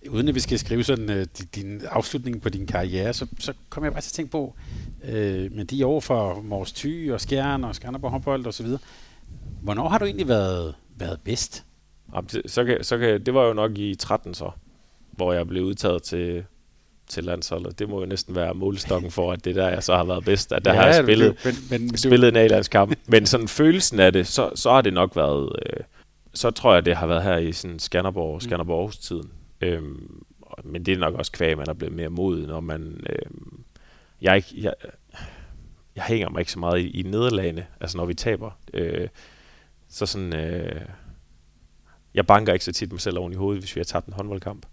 Uden at vi skal skrive sådan uh, din afslutning på din karriere, så, så kommer jeg bare til at tænke på, øh, uh, med de år for Mors Thy og Skjern og Skanderborg håndbold og så videre, hvornår har du egentlig været, været bedst? så kan, så kan, det var jo nok i 13 så, hvor jeg blev udtaget til til landsholdet. Det må jo næsten være målestokken for, at det der jeg så har været bedst, at der ja, har jeg spillet, men, men, spillet en A-landskamp. Men sådan følelsen af det, så, så har det nok været, øh, så tror jeg, det har været her i sådan Skanderborg, mm. Skanderborg Aarhus tiden. Øhm, men det er nok også kvæg, man er blevet mere modig, når man, øh, jeg, jeg, jeg hænger mig ikke så meget i, i nederlagene, altså når vi taber. Øh, så sådan, øh, jeg banker ikke så tit mig selv oven i hovedet, hvis vi har tabt en håndboldkamp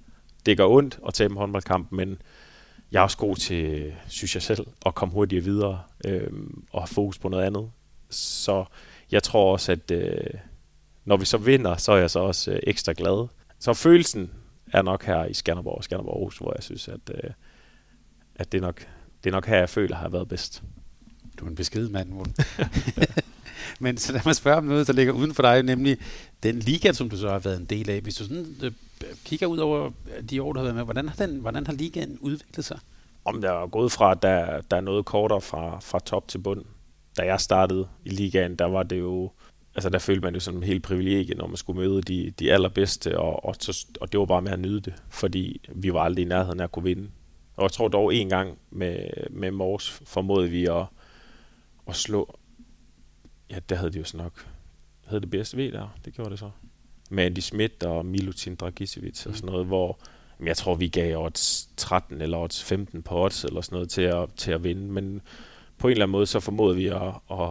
det gør ondt at tabe en håndboldkamp, men jeg er også god til, synes jeg selv, at komme hurtigere videre øh, og have fokus på noget andet. Så jeg tror også, at øh, når vi så vinder, så er jeg så også øh, ekstra glad. Så følelsen er nok her i Skanderborg og Skanderborg Aarhus, hvor jeg synes, at, øh, at det, er nok, det er nok her, jeg føler, har været bedst. Du er en beskeden mand, Men så lad mig spørge om noget, der ligger uden for dig, nemlig den liga, som du så har været en del af. Hvis du sådan øh, kigger ud over de år, du har været med, hvordan har, den, hvordan har ligaen udviklet sig? Om der er gået fra, at der, der er noget kortere fra, fra top til bund. Da jeg startede i ligaen, der var det jo altså der følte man jo som en helt privilegie, når man skulle møde de, de allerbedste, og, og, og det var bare med at nyde det, fordi vi var aldrig i nærheden af at kunne vinde. Og jeg tror dog en gang med, med Mors formåede vi at, at slå, ja, der havde de jo så nok, hed det BSV der, det gjorde det så med Andy Schmidt og Milutin Dragicevic mm. og sådan noget, hvor jeg tror, vi gav odds 13 eller odds 15 på odds eller sådan noget til at, til at vinde, men på en eller anden måde, så formodede vi at, at,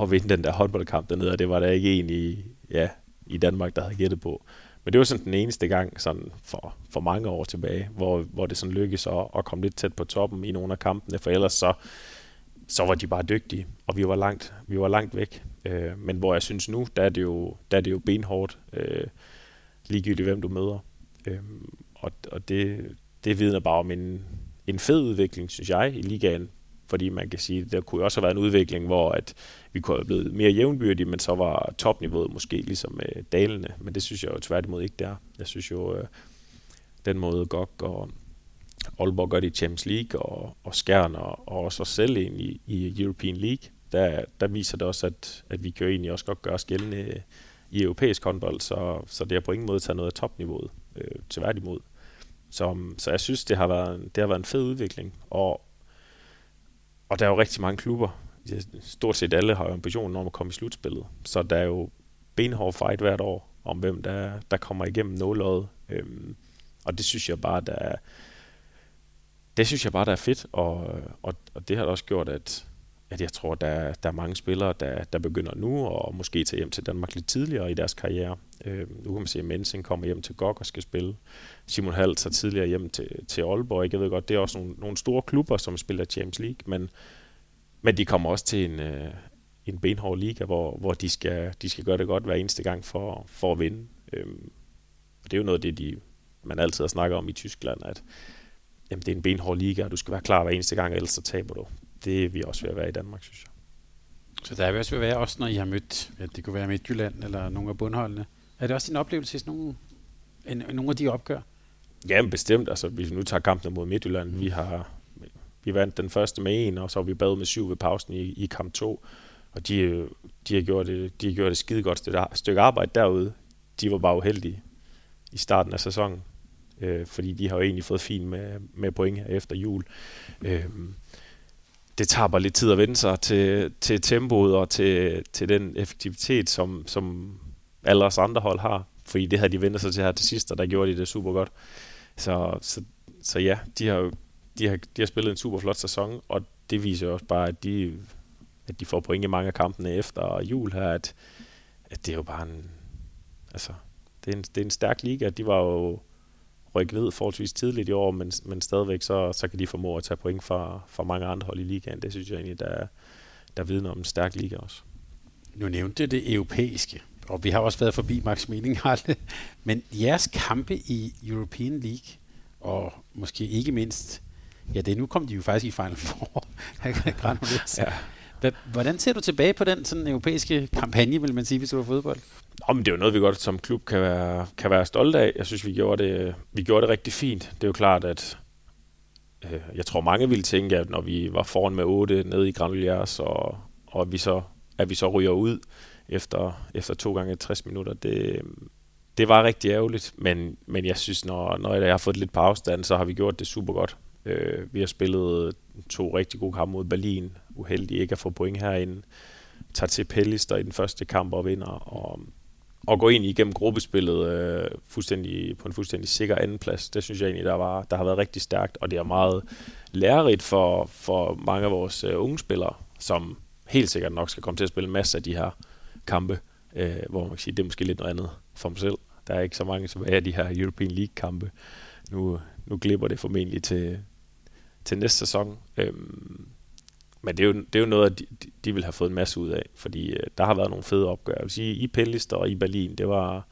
at vinde den der håndboldkamp dernede, og det var der ikke en i, ja, i Danmark, der havde gættet på. Men det var sådan den eneste gang sådan for, for mange år tilbage, hvor, hvor det sådan lykkedes at, at komme lidt tæt på toppen i nogle af kampene, for ellers så, så var de bare dygtige, og vi var langt, vi var langt væk. Øh, men hvor jeg synes nu, der er det jo, der er det jo benhårdt, øh, ligegyldigt hvem du møder. Øh, og, og det, det vidner bare om en, en fed udvikling, synes jeg, i ligaen. Fordi man kan sige, der kunne også have været en udvikling, hvor at vi kunne have blevet mere jævnbyrdige, men så var topniveauet måske ligesom øh, dalende. Men det synes jeg jo tværtimod ikke, der. Jeg synes jo, øh, den måde GOG og Aalborg gør det i Champions League, og, og Skjern og, og også os selv ind i, i European League, der, der viser det også, at, at vi kan jo egentlig også godt gøre os gældende øh, i europæisk håndbold, så, så det har på ingen måde taget noget af topniveauet, øh, tværtimod. Så, så jeg synes, det har, været, det har været en fed udvikling, og, og der er jo rigtig mange klubber, stort set alle har jo ambitionen om at komme i slutspillet, så der er jo benhård fight hvert år om hvem der, der kommer igennem nåløjet. Øhm, og det synes jeg bare, der er, det synes jeg bare, der er fedt, og, og, og det har også gjort, at, at jeg tror, der, der er mange spillere, der, der begynder nu, og måske tager hjem til Danmark lidt tidligere i deres karriere. Øh, nu kan man se, at Mensing kommer hjem til GOG og skal spille. Simon Hall tager tidligere hjem til, til Aalborg. Jeg ved godt, det er også nogle, nogle store klubber, som spiller Champions League, men, men de kommer også til en, øh, en benhård liga, hvor, hvor de, skal, de skal gøre det godt hver eneste gang for, for at vinde. Øh, og det er jo noget af det, de, man altid har snakket om i Tyskland, at jamen, det er en benhård liga, og du skal være klar hver eneste gang, ellers så taber du. Det er vi også ved at være i Danmark, synes jeg. Så der er også ved at være, også når I har mødt, ja, det kunne være Midtjylland eller nogle af bundholdene. Er det også din oplevelse i nogle, en, nogle af de opgør? Ja, bestemt. Altså, hvis vi nu tager kampen mod Midtjylland, mm. vi har vi vandt den første med en, og så har vi badet med syv ved pausen i, i kamp 2. Og de, de, har gjort det, de har gjort det skide godt stykke arbejde derude. De var bare uheldige i starten af sæsonen øh, fordi de har jo egentlig fået fint med, med point her efter jul. Øh, det tager bare lidt tid at vende sig til, til tempoet og til, til den effektivitet, som, som alle os andre hold har. Fordi det havde de vendt sig til her til sidst, og der gjorde de det super godt. Så, så, så ja, de har, de, har, de har spillet en super flot sæson, og det viser jo også bare, at de, at de får point i mange af kampene efter jul her, at, at det er jo bare en, altså, det er en, det er en stærk liga. De var jo rykke ned forholdsvis tidligt i år, men, men stadigvæk så, så kan de formå at tage point fra, fra mange andre hold i ligaen. Det synes jeg egentlig, der, der vidner om en stærk liga også. Nu nævnte det europæiske, og vi har også været forbi Max Meninghale, men jeres kampe i European League, og måske ikke mindst, ja, det nu kom de jo faktisk i Final Four ja. Hvordan ser du tilbage på den sådan europæiske kampagne, vil man sige, hvis du var fodbold? Nå, men det er jo noget, vi godt som klub kan være, kan være stolte af. Jeg synes, vi gjorde, det, vi gjorde det rigtig fint. Det er jo klart, at øh, jeg tror, mange ville tænke, at når vi var foran med 8 nede i Granuliers, og, og vi så, at vi så ryger ud efter, efter to gange 60 minutter, det, det var rigtig ærgerligt. Men, men jeg synes, når, når jeg har fået lidt på afstand, så har vi gjort det super godt. Øh, vi har spillet to rigtig gode kampe mod Berlin. Uheldig ikke at få point herinde. Tager til Pellister i den første kamp og vinder. Og, at gå ind igennem gruppespillet øh, fuldstændig, på en fuldstændig sikker andenplads, det synes jeg egentlig, der, var, der har været rigtig stærkt, og det er meget lærerigt for, for mange af vores øh, unge spillere, som helt sikkert nok skal komme til at spille en masse af de her kampe, øh, hvor man kan sige, det er måske lidt noget andet for dem selv. Der er ikke så mange som er de her European League-kampe. Nu, nu glipper det formentlig til, til næste sæson. Øhm, men det er, jo, det er jo noget, de, de vil have fået en masse ud af, fordi øh, der har været nogle fede opgør. Jeg vil sige, i Pellister og i Berlin, det var,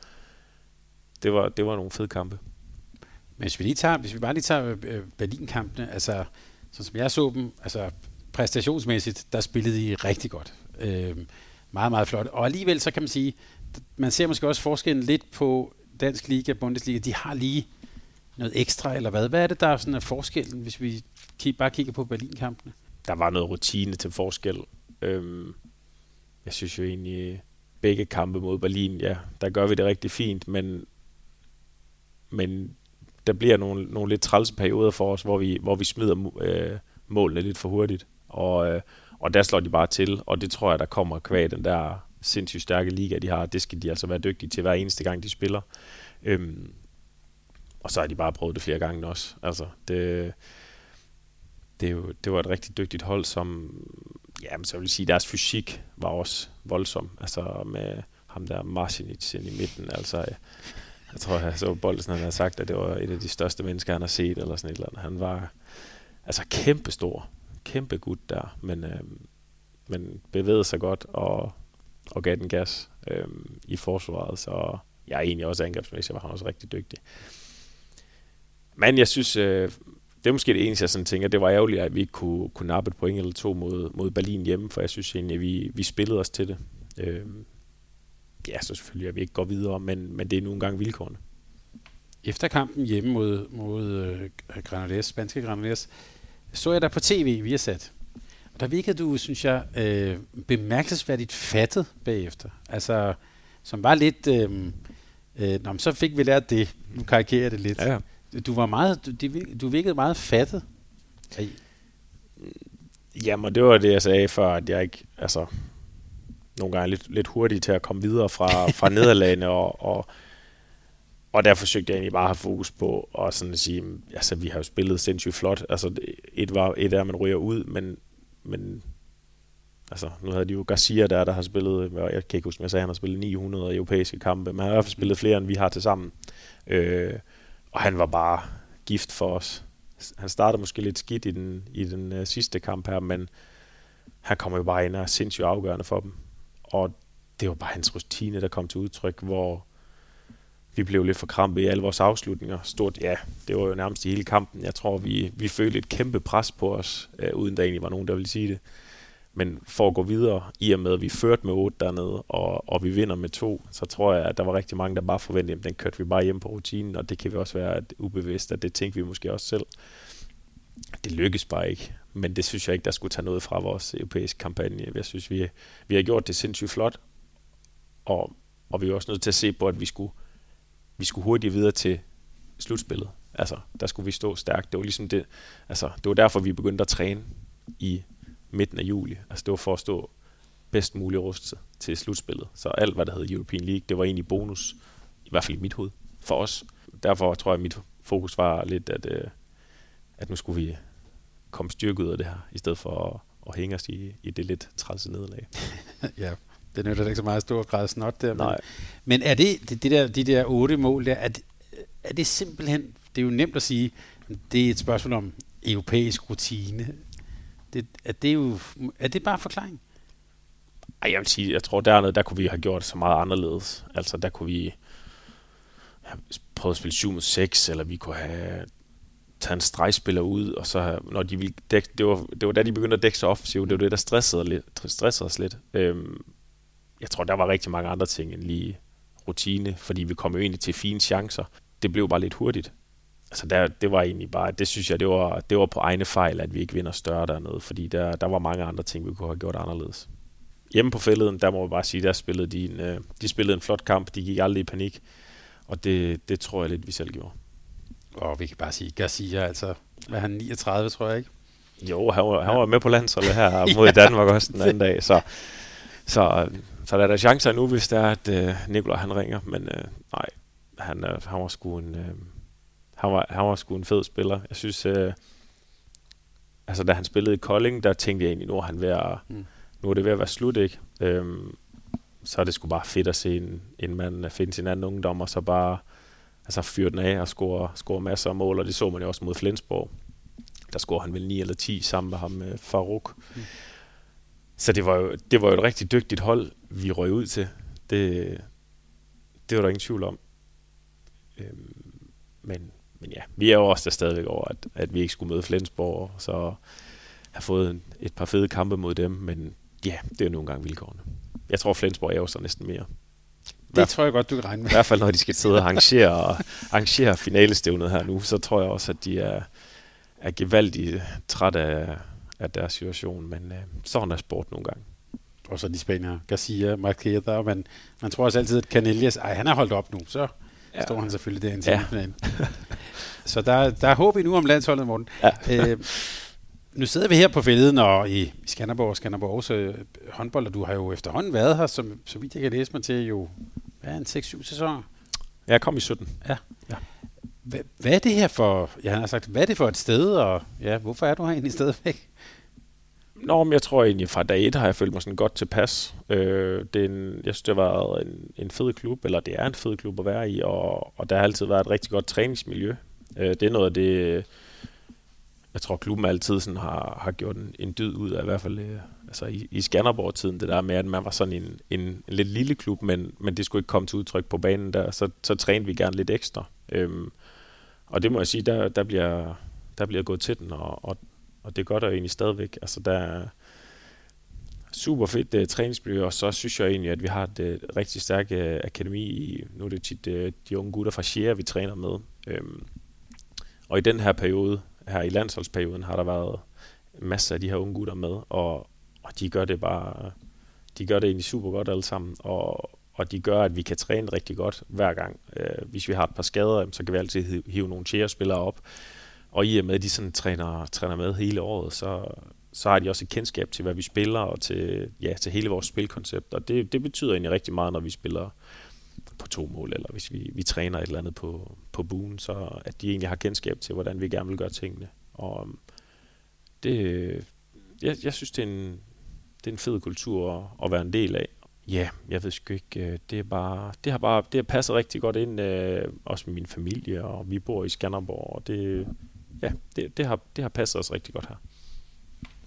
det var, det var nogle fede kampe. Men hvis vi, lige tager, hvis vi bare lige tager øh, Berlin-kampene, altså, sådan som jeg så dem, altså præstationsmæssigt, der spillede de rigtig godt. Øh, meget, meget flot. Og alligevel så kan man sige, man ser måske også forskellen lidt på Dansk Liga og Bundesliga. De har lige noget ekstra, eller hvad? Hvad er det, der er sådan er forskellen, hvis vi bare kigger på Berlin-kampene? Der var noget rutine til forskel. Øhm, jeg synes jo egentlig, begge kampe mod Berlin, ja, der gør vi det rigtig fint, men, men der bliver nogle, nogle lidt trælse perioder for os, hvor vi, hvor vi smider øh, målene lidt for hurtigt. Og, øh, og der slår de bare til, og det tror jeg, der kommer kvæg den der sindssygt stærke liga, de har. Det skal de altså være dygtige til hver eneste gang, de spiller. Øhm, og så har de bare prøvet det flere gange også. Altså, det, det, er jo, det var et rigtig dygtigt hold, som, ja, så vil sige, deres fysik var også voldsom. Altså med ham der Marcinic ind i midten. Altså, øh, jeg tror, jeg så Boldsen, han har sagt, at det var et af de største mennesker, han har set, eller sådan et eller andet. Han var altså kæmpestor, kæmpe gut der, men, øh, men bevægede sig godt og, og gav den gas øh, i forsvaret, så jeg er egentlig også angrebsmæssigt, var han også rigtig dygtig. Men jeg synes, øh, det er måske det eneste, jeg sådan tænker, det var ærgerligt, at vi ikke kunne, kunne nappe et point eller to mod, mod Berlin hjemme, for jeg synes egentlig, at vi, vi spillede os til det. Øh, ja, så selvfølgelig, at vi ikke går videre, men, men det er nogle gange vilkårene. Efter kampen hjemme mod, mod øh, Granollers, spanske Granollers, så jeg der på tv, vi har sat. Og der virkede du, synes jeg, øh, bemærkelsesværdigt fattet bagefter. Altså, som var lidt... Øh, øh, nå, så fik vi lært det. Nu karikerer jeg det lidt. Ja, ja. Du var meget, du, du virkede meget fattet. Ej. Jamen, det var det, jeg sagde før, at jeg ikke, altså, nogle gange lidt, lidt hurtig til at komme videre fra, fra nederlagene, og, og, og der forsøgte jeg egentlig bare at have fokus på, og sådan at sige, altså, vi har jo spillet sindssygt flot. Altså, et, var, et er, at man ryger ud, men, men altså, nu havde de jo Garcia der, der har spillet, jeg kan ikke huske, jeg sagde, han har spillet 900 europæiske kampe, men han har i hvert fald spillet flere, end vi har til sammen. Øh, og han var bare gift for os. Han startede måske lidt skidt i den, i den uh, sidste kamp her, men han kommer jo bare ind og er sindssygt afgørende for dem. Og det var bare hans rutine, der kom til udtryk, hvor vi blev lidt for krampe i alle vores afslutninger. Stort, ja, det var jo nærmest i hele kampen. Jeg tror, vi, vi følte et kæmpe pres på os, uh, uden der egentlig var nogen, der ville sige det. Men for at gå videre, i og med at vi førte med 8 dernede, og, og vi vinder med 2, så tror jeg, at der var rigtig mange, der bare forventede, at den kørte vi bare hjem på rutinen, og det kan vi også være ubevidst, at det tænkte vi måske også selv. Det lykkes bare ikke, men det synes jeg ikke, der skulle tage noget fra vores europæiske kampagne. Jeg synes, vi, vi har gjort det sindssygt flot, og, og vi er også nødt til at se på, at vi skulle, vi skulle hurtigt videre til slutspillet. Altså, der skulle vi stå stærkt. Det var ligesom det, altså, det var derfor, vi begyndte at træne i midten af juli. Altså det var for at stå bedst muligt rustet til slutspillet. Så alt, hvad der hed European League, det var egentlig bonus, i hvert fald i mit hoved, for os. Derfor tror jeg, at mit fokus var lidt, at, øh, at nu skulle vi komme styrket ud af det her, i stedet for at, at hænge os i, i det lidt trælse nederlag. ja, det nytter ikke så meget stor grad snot der. Nej. Men, men er det, det, det der, de der otte mål der, er det, er det simpelthen, det er jo nemt at sige, det er et spørgsmål om europæisk rutine. Det, er, det jo, er det bare forklaring? Ej, jeg vil sige, jeg tror dernede, der kunne vi have gjort det så meget anderledes. Altså, der kunne vi have prøvet at spille 7 mod 6, eller vi kunne have taget en stregspiller ud, og så når de ville dække, det var, det var da de begyndte at dække sig offensivt, det var det, der stressede, lidt, stressede os lidt. Øhm, jeg tror, der var rigtig mange andre ting end lige rutine, fordi vi kom jo egentlig til fine chancer. Det blev bare lidt hurtigt altså der, det var egentlig bare, det synes jeg, det var, det var på egne fejl, at vi ikke vinder større dernede, fordi der, der var mange andre ting, vi kunne have gjort anderledes. Hjemme på fælleden, der må jeg bare sige, der spillede de en, øh, de spillede en flot kamp, de gik aldrig i panik, og det, det tror jeg lidt, vi selv gjorde. Og vi kan bare sige, Garcia, altså, hvad han 39, tror jeg ikke? Jo, han var, han var med på landsholdet her mod Danmark også den anden dag, så, så, så der er der chancer nu, hvis det er, at øh, Nikolaj han ringer, men øh, nej, han, øh, han var sgu en, øh, han var, han var sgu en fed spiller. Jeg synes, øh, altså da han spillede i Kolding, der tænkte jeg egentlig, nu er, han ved at, mm. nu er det ved at være slut, ikke? Øhm, så er det sgu bare fedt at se en, en mand finde sin anden ungdom, og så bare altså, fyre den af og score, score masser af mål, og det så man jo også mod Flensborg. Der scorede han vel 9 eller 10 sammen med ham med Farouk. Mm. Så det var, jo, det var jo et rigtig dygtigt hold, vi røg ud til. Det, det var der ingen tvivl om. Øhm, men men ja, vi er jo også der stadigvæk over, at, at vi ikke skulle møde Flensborg, så have fået en, et par fede kampe mod dem, men ja, det er jo nogle gange vilkårene. Jeg tror, Flensborg er jo så næsten mere. Det tror jeg godt, du kan regne med. I hvert fald, når de skal sidde og arrangere, og arrangere finalestævnet her nu, så tror jeg også, at de er, er gevaldigt træt af, af deres situation, men øh, sådan er sport nogle gange. Og så de spanier, Garcia, Marqueta, men man tror også altid, at Canellas, ej, han er holdt op nu, så ja. står han selvfølgelig der i en semifinal. Ja. så der, der er håb endnu om landsholdet, Morten. Ja. øh, nu sidder vi her på fælden og i Skanderborg og Skanderborg også øh, håndbold, og du har jo efterhånden været her, som, så vidt jeg kan læse mig til, jo hvad er en 6-7 sæsoner? Jeg kom i 17. Ja. ja. Hvad, hvad er det her for, jeg har sagt, hvad er det for et sted, og ja, hvorfor er du her egentlig stadigvæk? Nå, men jeg tror egentlig, fra dag et har jeg følt mig sådan godt tilpas. Øh, det er en, jeg synes, det har været en, en fed klub, eller det er en fed klub at være i, og, og der har altid været et rigtig godt træningsmiljø. Øh, det er noget af det, jeg tror, klubben altid sådan har, har gjort en, en dyd ud af, i hvert fald øh, altså i, i Skanderborg-tiden, det der med, at man var sådan en, en, en lidt lille klub, men, men det skulle ikke komme til udtryk på banen der, så, så trænede vi gerne lidt ekstra. Øhm, og det må jeg sige, der, der, bliver, der bliver gået til den, og, og, og det gør der jo egentlig stadigvæk. Altså, der er super fedt uh, træningsmiljø, og så synes jeg egentlig, at vi har et uh, rigtig stærkt uh, øh, akademi. I, nu er det tit uh, de unge gutter fra Sjære, vi træner med. Um, og i den her periode, her i landsholdsperioden, har der været masser af de her unge gutter med, og, og de gør det bare, de gør det egentlig super godt alle sammen, og, og de gør, at vi kan træne rigtig godt hver gang. Uh, hvis vi har et par skader, så kan vi altid hive nogle Sjære-spillere op, og i og med, at de sådan træner, træner med hele året, så, så har de også et kendskab til, hvad vi spiller, og til, ja, til hele vores spilkoncept. Og det, det betyder egentlig rigtig meget, når vi spiller på to mål, eller hvis vi, vi træner et eller andet på, på buen, så at de egentlig har kendskab til, hvordan vi gerne vil gøre tingene. Og øhm, det, jeg, jeg synes, det er en, det er en fed kultur at, at være en del af. Ja, jeg ved sgu ikke, øh, det er bare, det har bare, det har passet rigtig godt ind, øh, også med min familie, og vi bor i Skanderborg, og det, ja, det, det, har, det har passet os rigtig godt her.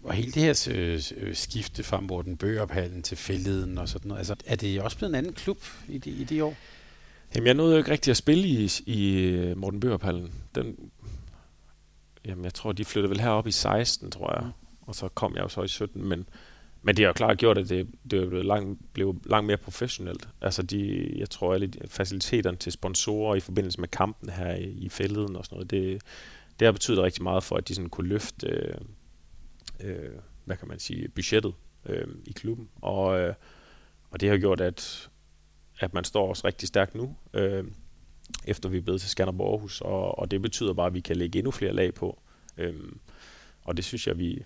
Og hele det her øh, øh, skifte fra Morten Bøgerophallen til Fælleden og sådan noget, altså, er det også blevet en anden klub i de, i de år? Jamen, jeg nåede jo ikke rigtig at spille i, i øh, Morten Bøgerophallen. Den, jamen, jeg tror, de flyttede vel herop i 16, tror jeg. Og så kom jeg jo så i 17, men, men det har jo klart gjort, at det, det blev, langt, blev langt mere professionelt. Altså, de, jeg tror, alle faciliteterne til sponsorer i forbindelse med kampen her i, i Fælleden og sådan noget, det, det har betydet rigtig meget for, at de sådan kunne løfte øh, øh, hvad kan man sige, budgettet øh, i klubben. Og, øh, og det har gjort, at, at man står også rigtig stærkt nu, øh, efter vi er blevet til Skanderborg Aarhus, og, og det betyder bare, at vi kan lægge endnu flere lag på. Øh, og det synes jeg, vi,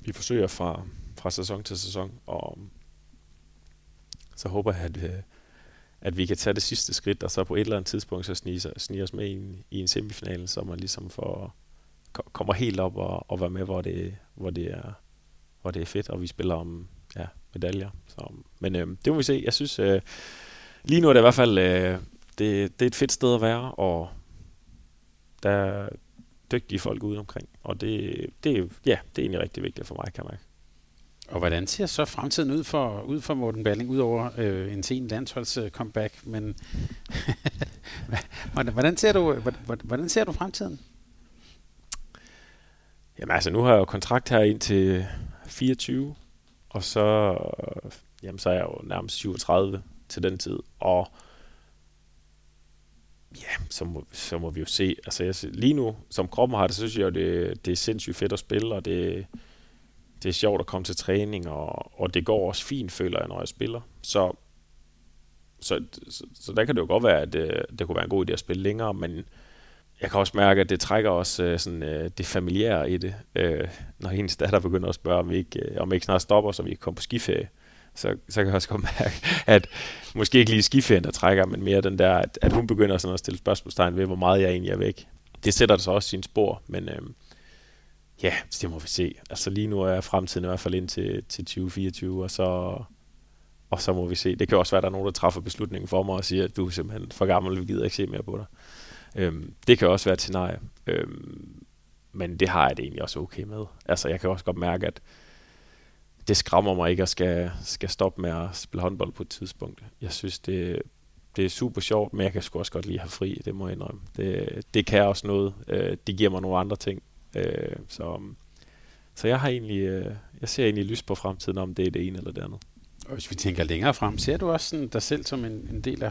vi forsøger fra, fra sæson til sæson, og så håber jeg, at, øh, at vi kan tage det sidste skridt, og så på et eller andet tidspunkt så snige, snige os med i en, i en semifinal, så man ligesom får kommer helt op og, og være med, hvor det, hvor det er hvor det er fedt, og vi spiller om ja, medaljer. Så, men øh, det må vi se. Jeg synes, øh, lige nu er det i hvert fald, øh, det, det er et fedt sted at være, og der er dygtige folk ude omkring. Og det, det, ja, det er egentlig rigtig vigtigt for mig, kan man og hvordan ser så fremtiden ud for, ud for Morten Balling, udover øh, en sen landsholds comeback? Men hvordan, ser du, hvordan, ser du fremtiden? Jamen altså, nu har jeg jo kontrakt her ind til 24, og så, jamen, så er jeg jo nærmest 37 til den tid, og ja, så må, så må vi jo se. Altså, jeg, lige nu, som kroppen har det, så synes jeg det, det er sindssygt fedt at spille, og det, det er sjovt at komme til træning, og, og det går også fint, føler jeg, når jeg spiller. Så, så, så, så der kan det jo godt være, at det, det kunne være en god idé at spille længere, men jeg kan også mærke, at det trækker også øh, sådan, øh, det familiære i det, øh, når hendes datter begynder at spørge, om vi ikke, øh, om vi ikke snart stopper, så vi kan komme på skiferie. Så, så kan jeg også godt mærke, at måske ikke lige skiferien, der trækker, men mere den der, at, at hun begynder sådan at stille spørgsmålstegn ved, hvor meget jeg egentlig er væk. Det sætter det så også sin spor, men øh, ja, det må vi se. Altså lige nu er fremtiden i hvert fald ind til, til 2024, og så, og så må vi se. Det kan også være, at der er nogen, der træffer beslutningen for mig og siger, at du er simpelthen for gammel, vi gider ikke se mere på dig. Øhm, det kan også være et scenarie. Øhm, men det har jeg det egentlig også okay med. Altså, jeg kan også godt mærke, at det skræmmer mig ikke at skal, skal stoppe med at spille håndbold på et tidspunkt. Jeg synes, det, det er super sjovt, men jeg kan sgu også godt lige have fri, det må jeg indrømme. Det, det kan også noget. Øh, det giver mig nogle andre ting. Øh, så, så jeg har egentlig, øh, jeg ser egentlig lys på fremtiden, om det er det ene eller det andet. Og hvis vi tænker længere frem, ser du også sådan dig selv som en, en del af,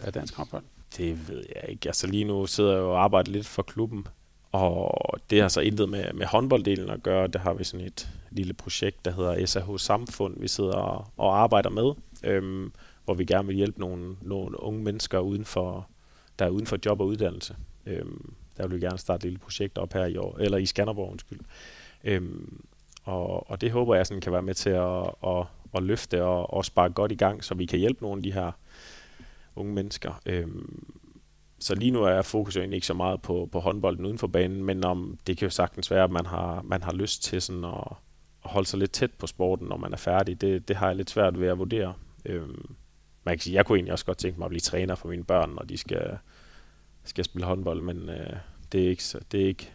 af dansk håndbold? Det ved jeg ikke. Altså lige nu sidder jeg og arbejder lidt for klubben, og det har så intet med, med håndbolddelen at gøre. Der har vi sådan et lille projekt, der hedder SAH Samfund, vi sidder og, og arbejder med, øhm, hvor vi gerne vil hjælpe nogle, nogle unge mennesker uden for, der er uden for job og uddannelse. Øhm, der vil vi gerne starte et lille projekt op her i år, eller i Skanderborg, undskyld. Øhm, og, og det håber jeg sådan kan være med til at, at, at løfte og, og sparke godt i gang, så vi kan hjælpe nogle af de her unge mennesker. Øhm, så lige nu er fokus jo egentlig ikke så meget på, på håndbolden uden for banen, men om det kan jo sagtens være, at man har, man har lyst til sådan at, at holde sig lidt tæt på sporten, når man er færdig. Det, det har jeg lidt svært ved at vurdere. Øhm, man kan sige, jeg kunne egentlig også godt tænke mig at blive træner for mine børn, når de skal, skal spille håndbold, men øh, det er ikke, det er ikke,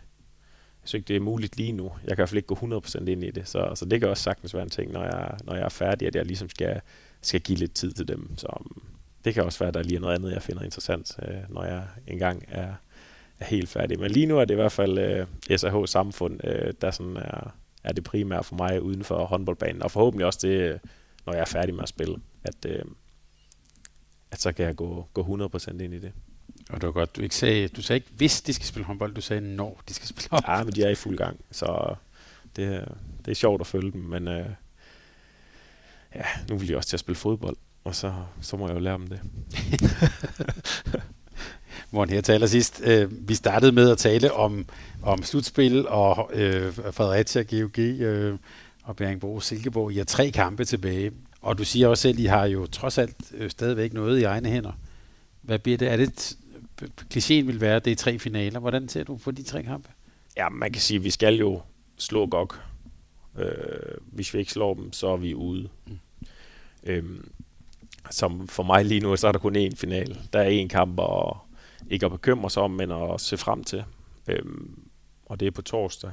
jeg synes ikke, det er muligt lige nu. Jeg kan i hvert fald ikke gå 100% ind i det, så, så det kan også sagtens være en ting, når jeg, når jeg er færdig, at jeg ligesom skal, skal give lidt tid til dem. Så um, det kan også være, at der lige er noget andet, jeg finder interessant, øh, når jeg engang er, er helt færdig. Men lige nu er det i hvert fald øh, SAH Samfund, øh, der sådan er, er det primære for mig uden for håndboldbanen. Og forhåbentlig også det, når jeg er færdig med at spille, at, øh, at så kan jeg gå, gå 100% ind i det. Og det var godt, du ikke sagde, du sagde ikke, hvis de skal spille håndbold, du sagde, når de skal spille håndbold. Ja, men de er i fuld gang, så det, det er sjovt at følge dem, men øh, ja, nu vil de også til at spille fodbold, og så, så må jeg jo lære dem det. Morten, her taler sidst. Øh, vi startede med at tale om, om slutspil og øh, Fredericia, GOG øh, og Bjergbro Silkeborg. I har tre kampe tilbage, og du siger også selv, at I har jo trods alt øh, stadigvæk noget i egne hænder. Hvad bliver det? Er det klichéen vil være, at det er tre finaler. Hvordan ser du på de tre kampe? Ja, man kan sige, at vi skal jo slå GOG. Øh, hvis vi ikke slår dem, så er vi ude. Mm. Øhm, som for mig lige nu, så er der kun én final. Der er én kamp, og ikke at bekymre sig om, men at se frem til. Øhm, og det er på torsdag.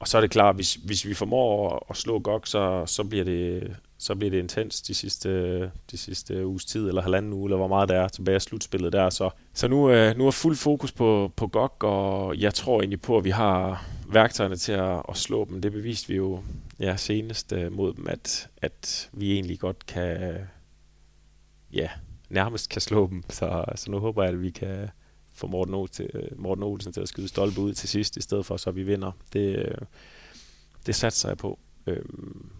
Og så er det klart, hvis, hvis vi formår at, at slå GOG, så, så, bliver det, så bliver det intens de sidste, de sidste uges tid, eller halvanden uge, eller hvor meget der er tilbage af slutspillet der. Så, så nu, øh, nu er fuld fokus på, på GOG, og jeg tror egentlig på, at vi har værktøjerne til at, at slå dem. Det beviste vi jo ja, senest øh, mod dem, at, at vi egentlig godt kan, ja, nærmest kan slå dem. Så, så nu håber jeg, at vi kan, få Morten, o til, øh, Morten Olsen til at skyde stolpe ud til sidst, i stedet for så vi vinder. Det, det satser jeg på. Øhm,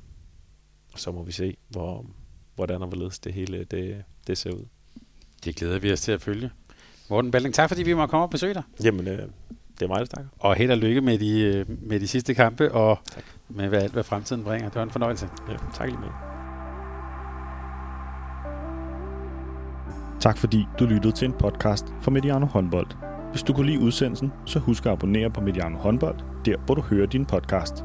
og så må vi se, hvor, hvordan og hvorledes det hele det, det ser ud. Det glæder vi os til at følge. Morten Balling, tak fordi vi må komme og besøge dig. Jamen, øh, det er der snakker. Og held og lykke med de, øh, med de sidste kampe, og tak. med hvad alt, hvad fremtiden bringer. Det var en fornøjelse. Ja, tak lige med. Tak fordi du lyttede til en podcast fra Mediano Håndbold. Hvis du kunne lide udsendelsen, så husk at abonnere på Mediano Håndbold, der hvor du hører din podcast.